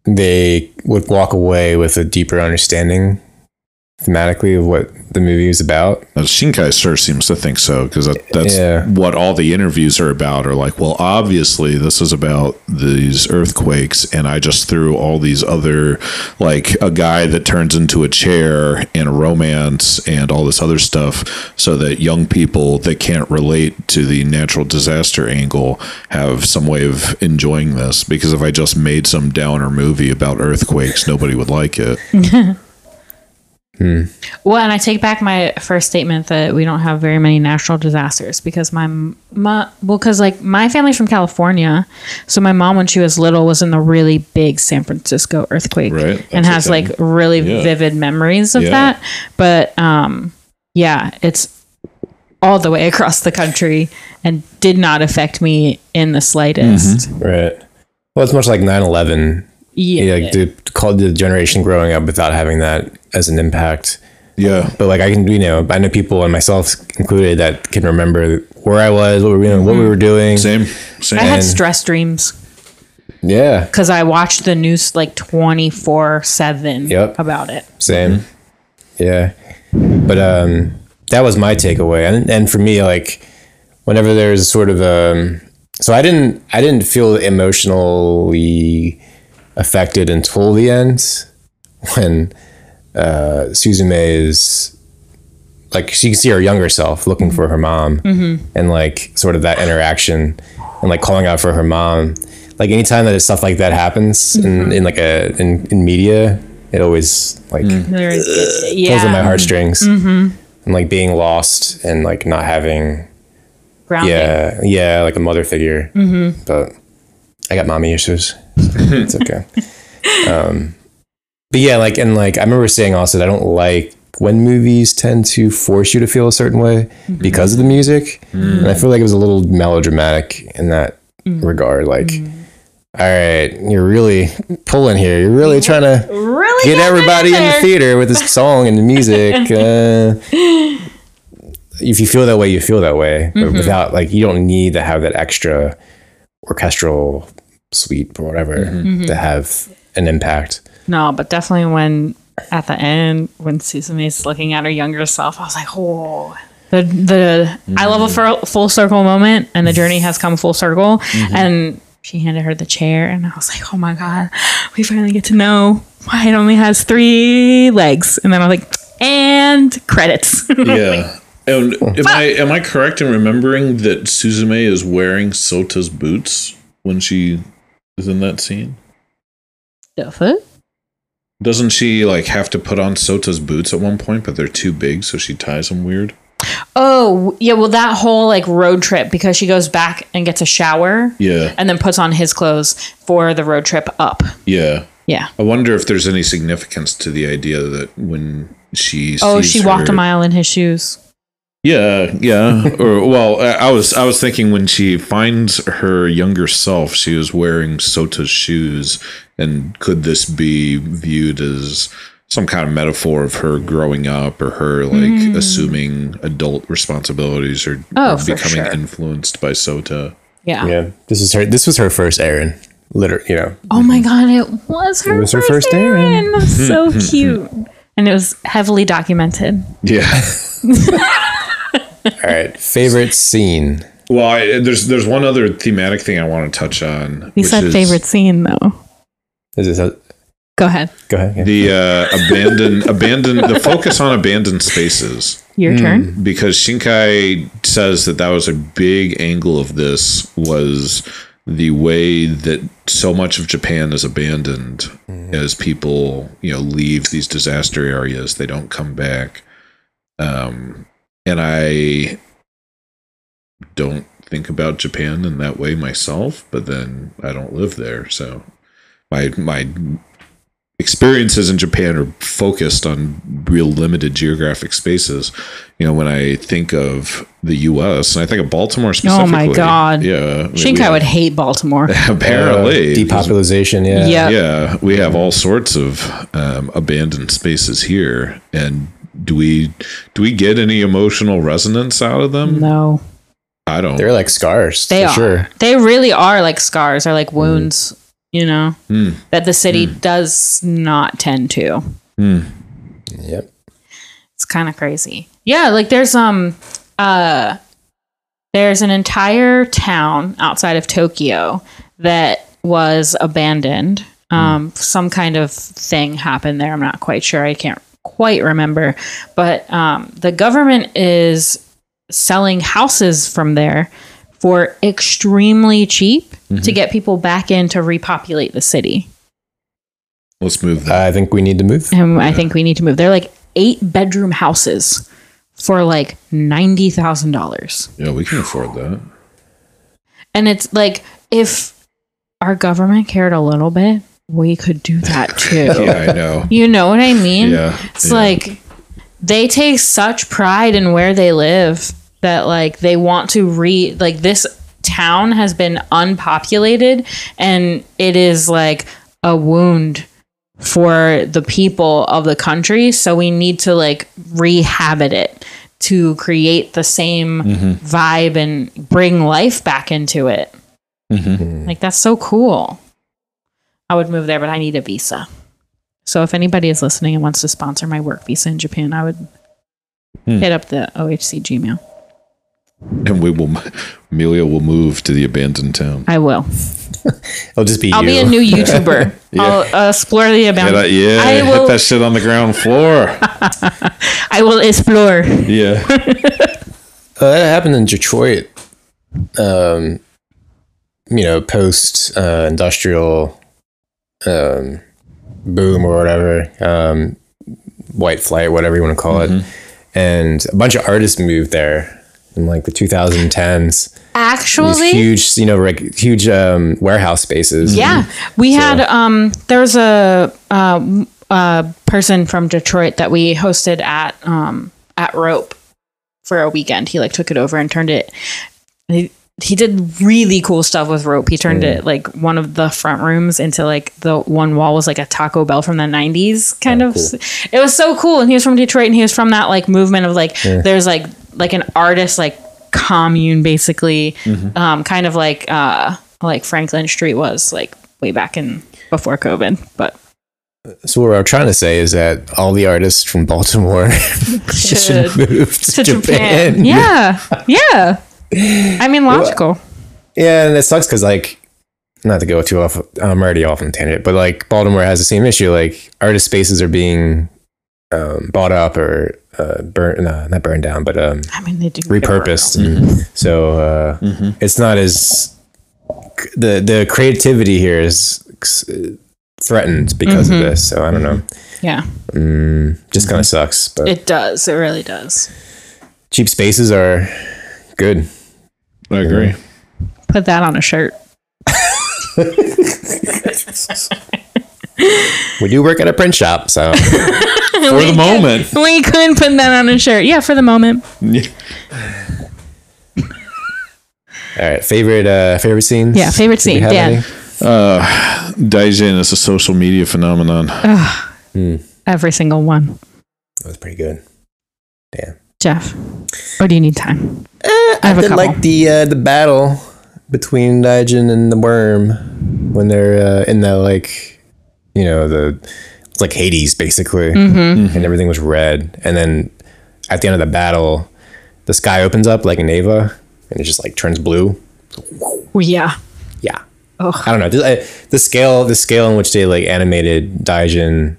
they would walk away with a deeper understanding thematically of what the movie is about. Uh, Shinkai sure seems to think so because that, that's Yeah. what all the interviews are about. Are like, well, obviously this is about these earthquakes, and I just threw all these other, like a guy that turns into a chair and a romance and all this other stuff, so that young people that can't relate to the natural disaster angle have some way of enjoying this. Because if I just made some downer movie about earthquakes, nobody would like it. Well, and I take back my first statement that we don't have very many natural disasters because my, my well, because like my family's from California, so my mom when she was little was in the really big San Francisco earthquake, Right, and has like really Yeah. vivid memories of Yeah. that. But um, yeah, it's all the way across the country and did not affect me in the slightest. Right. Well, it's much like 9 11. Yeah, Yeah, like the, called the generation growing up without having that as an impact. Yeah. But like I can, you know, I know people and myself included that can remember where I was, what we, you know, what we were doing. Same. Same. I had stress dreams. Yeah, because I watched the news like 24 7 Yep. about it. same. Yeah, but um, that was my takeaway, and and for me, like whenever there's sort of um, so I didn't I didn't feel emotionally affected until the end when uh, Suzume is like she can see her younger self looking for her mom mm-hmm. and like sort of that interaction and like calling out for her mom. Like anytime that stuff like that happens in, mm-hmm. in like a in, in media it always like mm-hmm. There- uh, pulls yeah, at my heartstrings. And like being lost and like not having grounding. yeah yeah like a mother figure. But i got mommy issues. so it's okay. Um but yeah like and like i remember saying also that i don't like when movies tend to force you to feel a certain way because of the music. And i feel like it was a little melodramatic in that regard like all right you're really pulling here. You're really trying to Really get everybody in the theater with this song and the music. Uh, if you feel that way, you feel that way. But Mm-hmm. without like, you don't need to have that extra orchestral suite or whatever Mm-hmm. to mm-hmm. have an impact. No, but definitely when at the end, when Suzume's looking at her younger self, I was like, oh. The, the I love a mm-hmm. full, full circle moment, and the journey has come full circle. Mm-hmm. And she handed her the chair, and I was like, "Oh my god, we finally get to know why it only has three legs." And then I was like, "And credits." Yeah. And am I am I correct in remembering that Suzume is wearing Sota's boots when she is in that scene? It. Doesn't she like have to put on Sota's boots at one point, but they're too big, so she ties them weird? Oh, yeah. Well, that whole like road trip because she goes back and gets a shower Yeah, and then puts on his clothes for the road trip up. yeah. Yeah. I wonder if there's any significance to the idea that when she Oh, she walked a mile in his shoes. Yeah, yeah. or well, I I was I was thinking when she finds her younger self, she was wearing Sota's shoes, and could this be viewed as some kind of metaphor of her growing up or her like assuming adult responsibilities or, Mm. Oh, or becoming sure. influenced by Sota? Yeah. Yeah, this is her. This was her first Aaron. Literally, you know. Oh my god, it was her. It was her first first Aaron. Aaron. Was so cute, and it was heavily documented. Yeah. All right, favorite scene. well, I, there's there's one other thematic thing I want to touch on. We which said is favorite scene though. Is this? A, Go ahead. go ahead. yeah. The uh, abandoned, abandoned, the focus on abandoned spaces. Your turn. because Shinkai says that that was a big angle of this was the way that so much of Japan is abandoned as people you know leave these disaster areas they don't come back um and I don't think about Japan in that way myself but then I don't live there so my my experiences in Japan are focused on real limited geographic spaces. You know, when I think of the U.S. and I think of Baltimore specifically. Oh my God. Yeah, I mean, we Shinkai have- would hate Baltimore. apparently Uh, depopulation. Yeah. Yeah. Yeah, we have all sorts of um, abandoned spaces here, and do we do we get any emotional resonance out of them? No, I don't. They're like scars. they for are. sure. They really are like scars, or like wounds. You know Hmm. that the city does not tend to. Yep. It's kind of crazy. Yeah, like there's um uh there's an entire town outside of Tokyo that was abandoned. Um some kind of thing happened there. I'm not quite sure. I can't quite remember. But um the government is selling houses from there for extremely cheap to get people back in to repopulate the city. Let's move that. I think we need to move. And I think we need to move. They're like eight bedroom houses for like ninety thousand dollars. yeah, we can afford that. And it's like if our government cared a little bit, we could do that too. Yeah, I know. You know what I mean? Yeah. It's yeah. like they take such pride in where they live that like they want to re like this town has been unpopulated and it is like a wound for the people of the country so we need to like rehabit it to create the same mm-hmm. vibe and bring life back into it mm-hmm. like that's so cool i would move there but i need a visa so if anybody is listening and wants to sponsor my work visa in Japan, I would hit up the OHC Gmail. and we will, Amelia will move to the abandoned town. I will. It'll just be I'll you. be a new YouTuber. I'll uh, explore the abandoned. that- yeah I hit will. that shit on the ground floor. I will explore. yeah. Uh, that happened in Detroit. Um, you know, post uh, industrial um, boom or whatever, um, white flight, whatever you want to call it, and a bunch of artists moved there in like the 2010s. These Actually, huge, you know, like huge um, warehouse spaces. yeah, we had um. There was a um uh, person from Detroit that we hosted at um at Rope for a weekend. He like took it over and turned it. He, he did really cool stuff with rope. He turned it like one of the front rooms into like the one wall was like a Taco Bell from the 90s kind of. It was so cool. And he was from Detroit and he was from that like movement of like there's like like an artist like commune basically um kind of like uh like Franklin Street was like way back in before COVID. But So what I'm trying to say is that all the artists from Baltimore should Should move to, to Japan. Japan. Yeah. Yeah. I mean logical. Yeah, and it sucks because like, not to go too off. I'm already off on tangent, but like Baltimore has the same issue. Like artist spaces are being um, bought up or uh, burnt, no, not burned down, but um, I mean they do repurposed. And So uh, it's not as the the creativity here is uh, threatened because of this. So I don't know. Yeah. Mm, just kind of sucks. But It does. It really does. cheap spaces are good. I agree. Put that on a shirt. We do work at a print shop, so For the moment. We couldn't put that on a shirt. Yeah, for the moment. all right. Favorite uh, favorite scenes. Yeah, favorite Do we scene, have Dan. any? Daijin is a social media phenomenon. Every single one. That was pretty good. Damn. Jeff. Or do you need time? I, have a did like the uh, the battle between Daijin and the worm when they're uh, in the like you know the it's like Hades basically, Mm-hmm. and everything was red. And then at the end of the battle, the sky opens up like in Ava, and it just like turns blue. Yeah. Yeah. I don't know. Just, I, the scale, the scale in which they like animated Daijin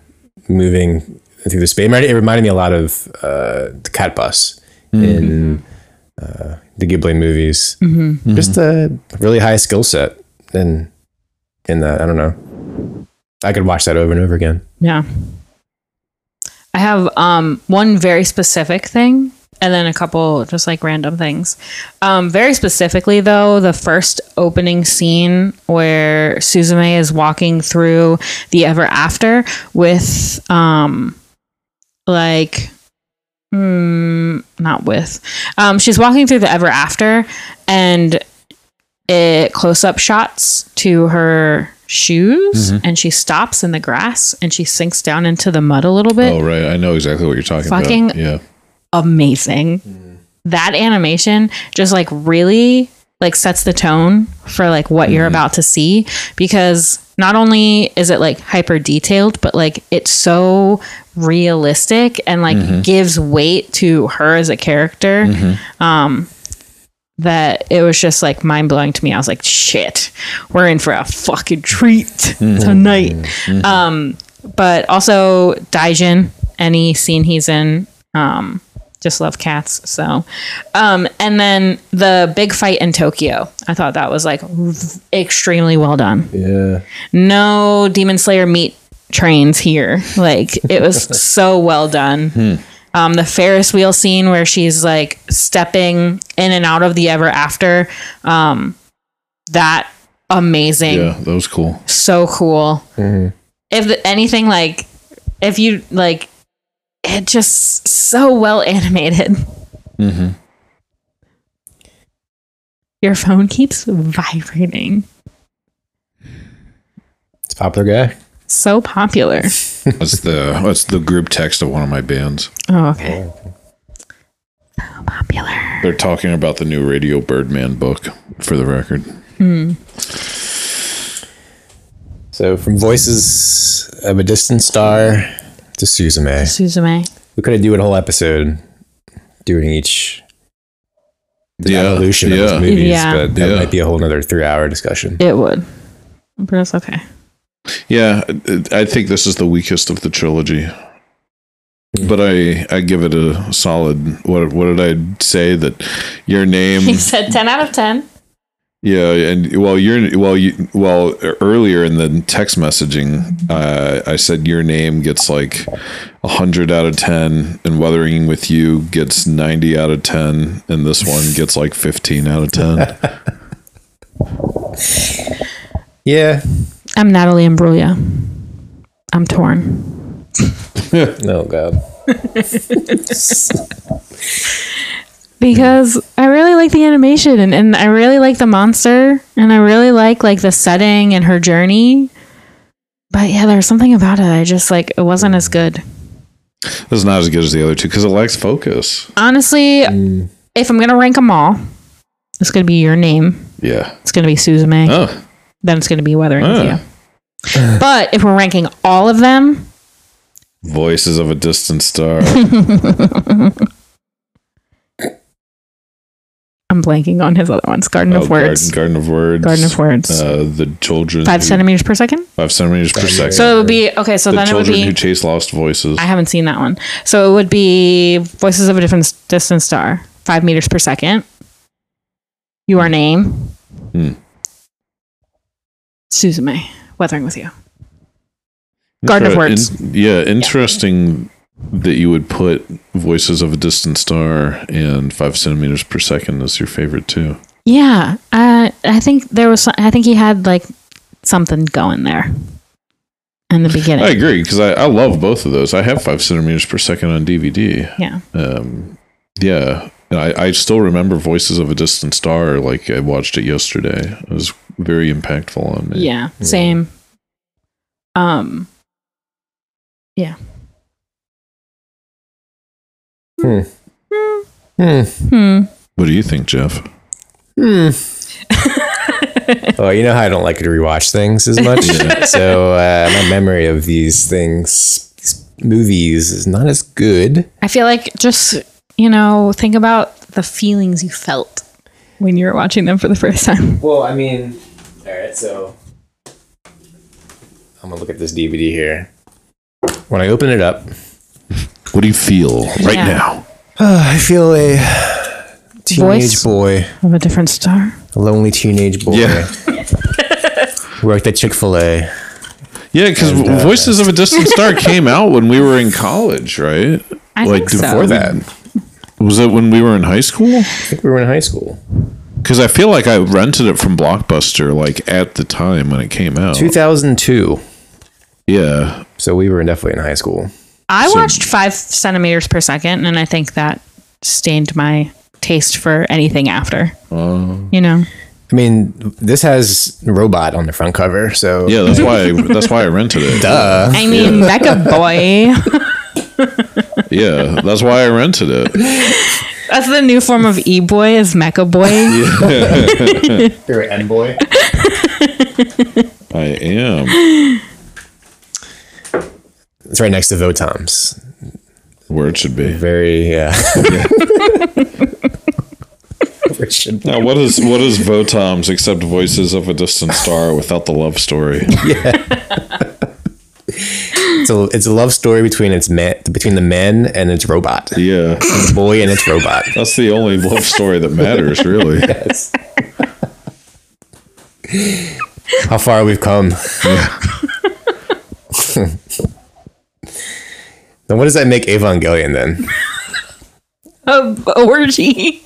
moving through the space, it reminded, it reminded me a lot of uh, the Cat Bus in uh, the Ghibli movies. Just a really high skill set, and in that, I don't know. I could watch that over and over again. Yeah. I have um one very specific thing and then a couple just like random things. Um very specifically though, the first opening scene where Suzume is walking through the ever after with um like mm, not with um she's walking through the ever after and it close up shots to her shoes and she stops in the grass and she sinks down into the mud a little bit. Oh, right. I know exactly what you're talking Fucking- about. Yeah. Amazing. That animation just like really like sets the tone for like what you're about to see because not only is it like hyper detailed but like it's so realistic and like gives weight to her as a character. Um, that it was just like mind blowing to me. I was like, shit, we're in for a fucking treat tonight. Um, but also Daijin, any scene he's in, um, just love cats. So, um, and then the big fight in Tokyo, I thought that was like extremely well done. Yeah. No Demon Slayer meat trains here. Like it was so well done. Um, the Ferris wheel scene where she's like stepping in and out of the ever after, um, that amazing Yeah, that was cool. so cool. If the, anything like, if you like, it just so well animated. Your phone keeps vibrating. It's popular guy. So popular. That's the that's the group text of one of my bands. Oh, oh, okay. So popular. They're talking about the new Radio Birdman book, for the record. Hmm. So from Voices of a Distant Star to Suzume. Suzume. We could do a whole episode doing each the Yeah, evolution of yeah. those movies, Yeah. but that Yeah. might be a whole nother three hour discussion. It would. But it's okay. Yeah, I think this is the weakest of the trilogy. But I I give it a solid. What what did I say that your name? He said 10 out of 10. Yeah, and well, you're well, you well earlier in the text messaging, uh, I said your name gets like a hundred out of ten, and Weathering with You gets ninety out of ten, and this one gets like fifteen out of ten. Yeah. I'm Natalie Imbruglia. I'm torn. Oh god. because I really like the animation and, and I really like the monster and I really like like the setting and her journey. But yeah, there's something about it. I just like it wasn't as good. This is not as good as the other two because it lacks focus. Honestly, mm. if I'm gonna rank them all, it's gonna be your name. Yeah. It's gonna be Suzume. Oh, Then it's gonna be Weathering Ah. with You. But if we're ranking all of them, Voices of a Distant Star. I'm blanking on his other ones. Garden Oh, of Words. Garden, Garden of Words. Garden of Words. Uh, the children. Five who- centimeters per second. Five centimeters per second. So it would be okay. So the then it would children be who chase lost voices. I haven't seen that one. So it would be Voices of a Different Distant Star, five meters per second. Your name, Hmm. Suzume, Weathering with You. Garden of Words. in- yeah, interesting that you would put Voices of a Distant Star and Five Centimeters per Second as your favorite too. Yeah, I I think there was. I think he had like something going there in the beginning. I agree because I, I love both of those. I have Five Centimeters per Second on DVD. yeah, Um, yeah, and I, I still remember Voices of a Distant Star. Like I watched it yesterday. It was very impactful on me. yeah, same. Um, yeah. Hmm. Hmm. hmm. What do you think, Jeff? Hmm. Oh, you know how I don't like to rewatch things as much. So uh, my memory of these things, these movies, is not as good. I feel like just, you know, think about the feelings you felt when you were watching them for the first time. Well, I mean, all right. So I'm gonna look at this DVD here. When I open it up, What do you feel right Yeah. now? I feel a teenage Voice? boy, Of a different star. a lonely teenage boy. Yeah. Worked at Chick Fil A. Yeah, because uh, Voices of a Distant Star came out when we were in college, right? I Like, think so. Before that, Was it when we were in high school? I think we were in high school. Because I feel like I rented it from Blockbuster like at the time when it came out. 2002. Yeah, So we were definitely in high school. I So- watched five centimeters per second, and I think that stained my taste for anything after. Oh. you know, I mean, this has robot on the front cover, so yeah. That's why. that's why I rented it. Duh. I mean, Mecha Boy. Yeah, that's why I rented it. That's the new form of E Boy is Mecha Boy. You're an N boy. I am. It's right next to Votoms. Where it should be. Very yeah. Where it should be. Now, what is what is Votoms except voices of a distant star without the love story? It's a, it's a love story between its man between the men and its robot. Yeah, The boy and its robot. that's the only love story that matters, really. Yes. How far we've come. then what does that make Evangelion then? A orgy.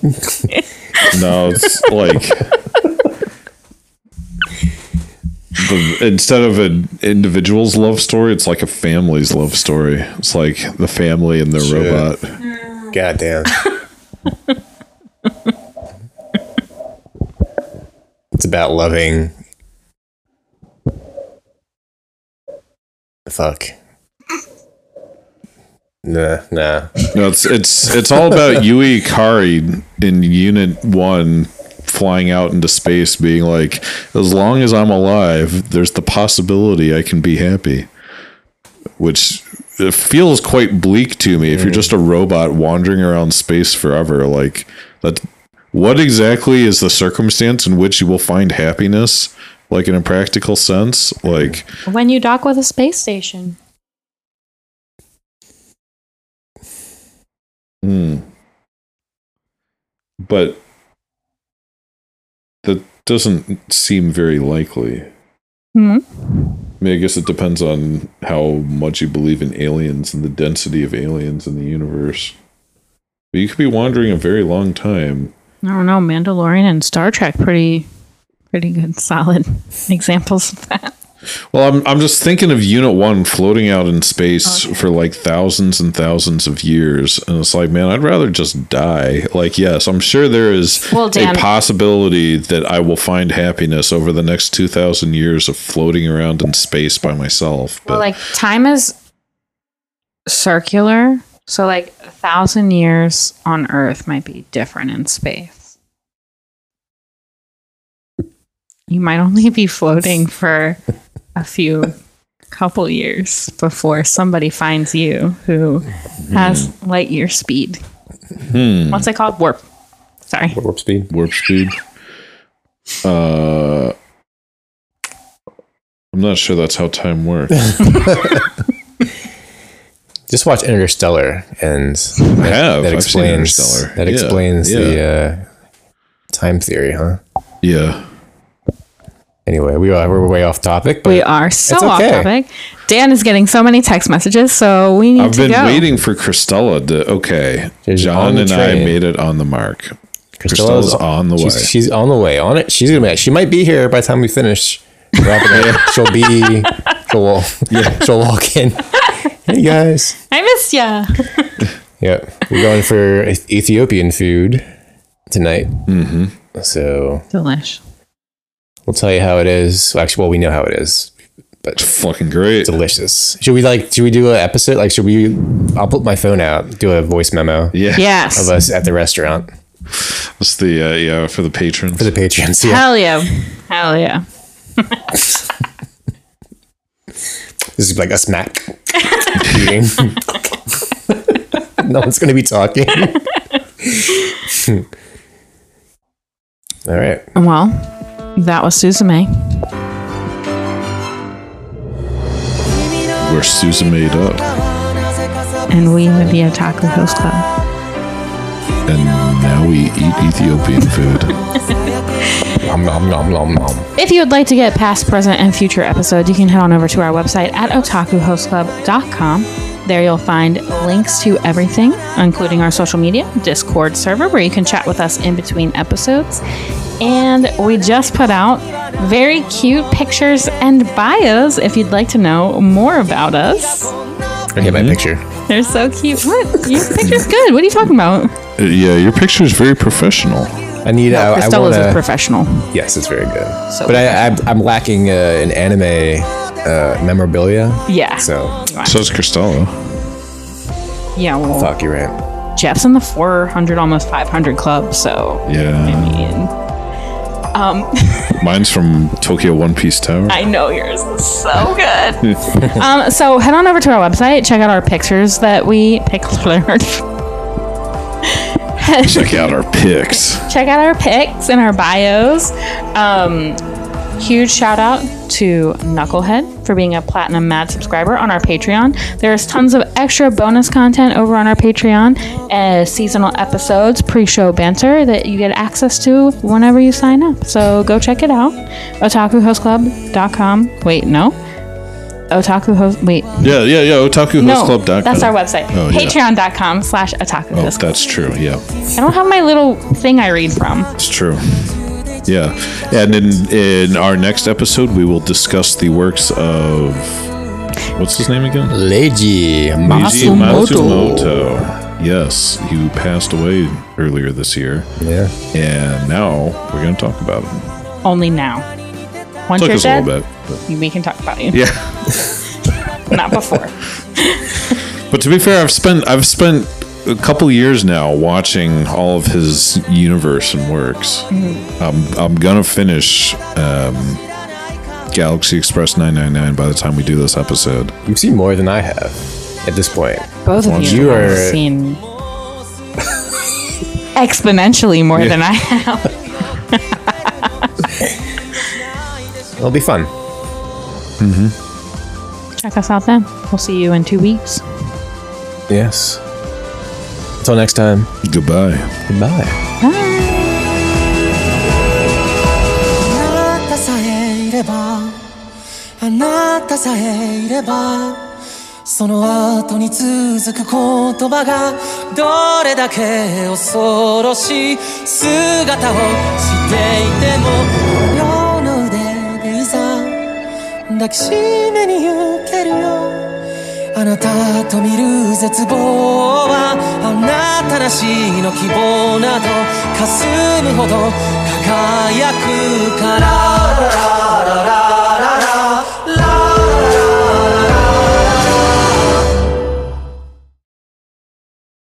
No, it's like the, instead of an individual's love story, it's like a family's love story. It's like the family and the Shit. robot. God damn. it's about loving. Fuck. Nah, nah. No, it's it's it's all about Yui Ikari in Unit One flying out into space, being like, as long as I'm alive, there's the possibility I can be happy. Which it feels quite bleak to me. If you're just a robot wandering around space forever, like that, what exactly is the circumstance in which you will find happiness? Like in a practical sense, like when you dock with a space station. Hmm. But that doesn't seem very likely. Hmm. I mean, I guess it depends on how much you believe in aliens and the density of aliens in the universe. But you could be wandering a very long time. I don't know. Mandalorian and Star Trek, pretty, pretty good, solid examples of that. Well, I'm I'm just thinking of Unit One floating out in space for like thousands and thousands of years, and it's like, man, I'd rather just die. Like, yes, I'm sure there is Well, Dan- a possibility that I will find happiness over the next two thousand years of floating around in space by myself. But Well, like time is circular, so like a thousand years on Earth might be different in space. You might only be floating for a few couple years before somebody finds you who has light year speed. What's it called? Warp. Sorry. Warp speed. warp speed. Uh, I'm not sure that's how time works. Just watch Interstellar, and I have. that I've seen explains Interstellar. that Yeah, explains yeah. the uh, time theory, huh? Yeah. Anyway, we are we're way off topic, but We are so It's off topic. Dan is getting so many text messages, so we need to I've been go. waiting for Christella to. Okay, She's John the and I made it on the mark. Christella's Christella's on the way. She's, she's on the way. On it. She's gonna be. She might be here by the time we finish wrapping up. She'll be. She'll walk. Yeah. She'll walk in. Hey guys. I missed ya. Yep. We're going for Ethiopian food tonight. Mm-hmm. So Delish. We'll tell you how it is. Actually, well, we know how it is. But Fucking great. delicious. Should we like? Should we do an episode? Like, should we? I'll put my phone out. Do a voice memo Yeah. Yes. of us at the restaurant What's the uh, yeah for the patrons. for the patrons. Yeah. Hell yeah. Hell yeah. This is like a smack eating. no one's gonna be talking. All right. Well, that was Suzume. Where Susan made up, And we are the Otaku Host Club. and now we eat Ethiopian food. Nom, nom, nom, nom, nom. If you would like to get past, present, and future episodes, you can head on over to our website at otakuhostclub.com. There you'll find links to everything, including our social media, Discord server, where you can chat with us in between episodes. And we just put out very cute pictures and bios if you'd like to know more about us. I get my picture. They're so cute. What? Your picture's good. What are you talking about? Uh, yeah, your picture is very professional. I need. I, I wanna, is professional. Yes, it's very good. So but I, I, I'm lacking uh, an anime uh, memorabilia. Yeah. So So is Christella. yeah, well, fuck, you're right. Jeff's in the 400, almost 500 club, so I Yeah. mean, Um, Mine's from Tokyo One Piece Tower. I know yours is so good. um, so head on over to our website, check out our pictures that we pictures. Check out our pics. check out our pics and our bios. Um, huge shout out to Knucklehead for being a platinum mad subscriber on our Patreon. There's tons of extra bonus content over on our Patreon, uh, seasonal episodes, pre-show banter that you get access to whenever you sign up. So go check it out. OtakuHostClub.com. Wait, no. Otaku host. Wait, Yeah, yeah, yeah. OtakuHostClub.com. that's our website. Oh, yeah. Patreon.com slash Otaku Oh, Host that's true. Yeah, I don't have my little thing I read from. it's true. Yeah, and in in our next episode, we will discuss the works of what's his name again? Leiji Leiji Matsumoto. Matsumoto. Yes, who passed away earlier this year, Yeah. and now we're going to talk about him. Only now. Once Took you're us a dead, little bit, we can talk about you. yeah. Not before. But to be fair, I've spent I've spent a couple years now watching all of his universe and works. I'm I'm gonna finish um, Galaxy Express 999 by the time we do this episode. You've seen more than I have at this point. Both of you, You have are- seen exponentially more than I have. It'll be fun. Check us out then. We'll see you in two weeks. Yes. Until next time. Goodbye. Goodbye. あなたさえいればあなたさえいればその後に続く言葉がどれだけ恐ろしい姿をしていても両の腕でいざ抱きしめに行けるよあなたと見る絶望はあなたらしいの希望など霞むほど輝くから。ララララララ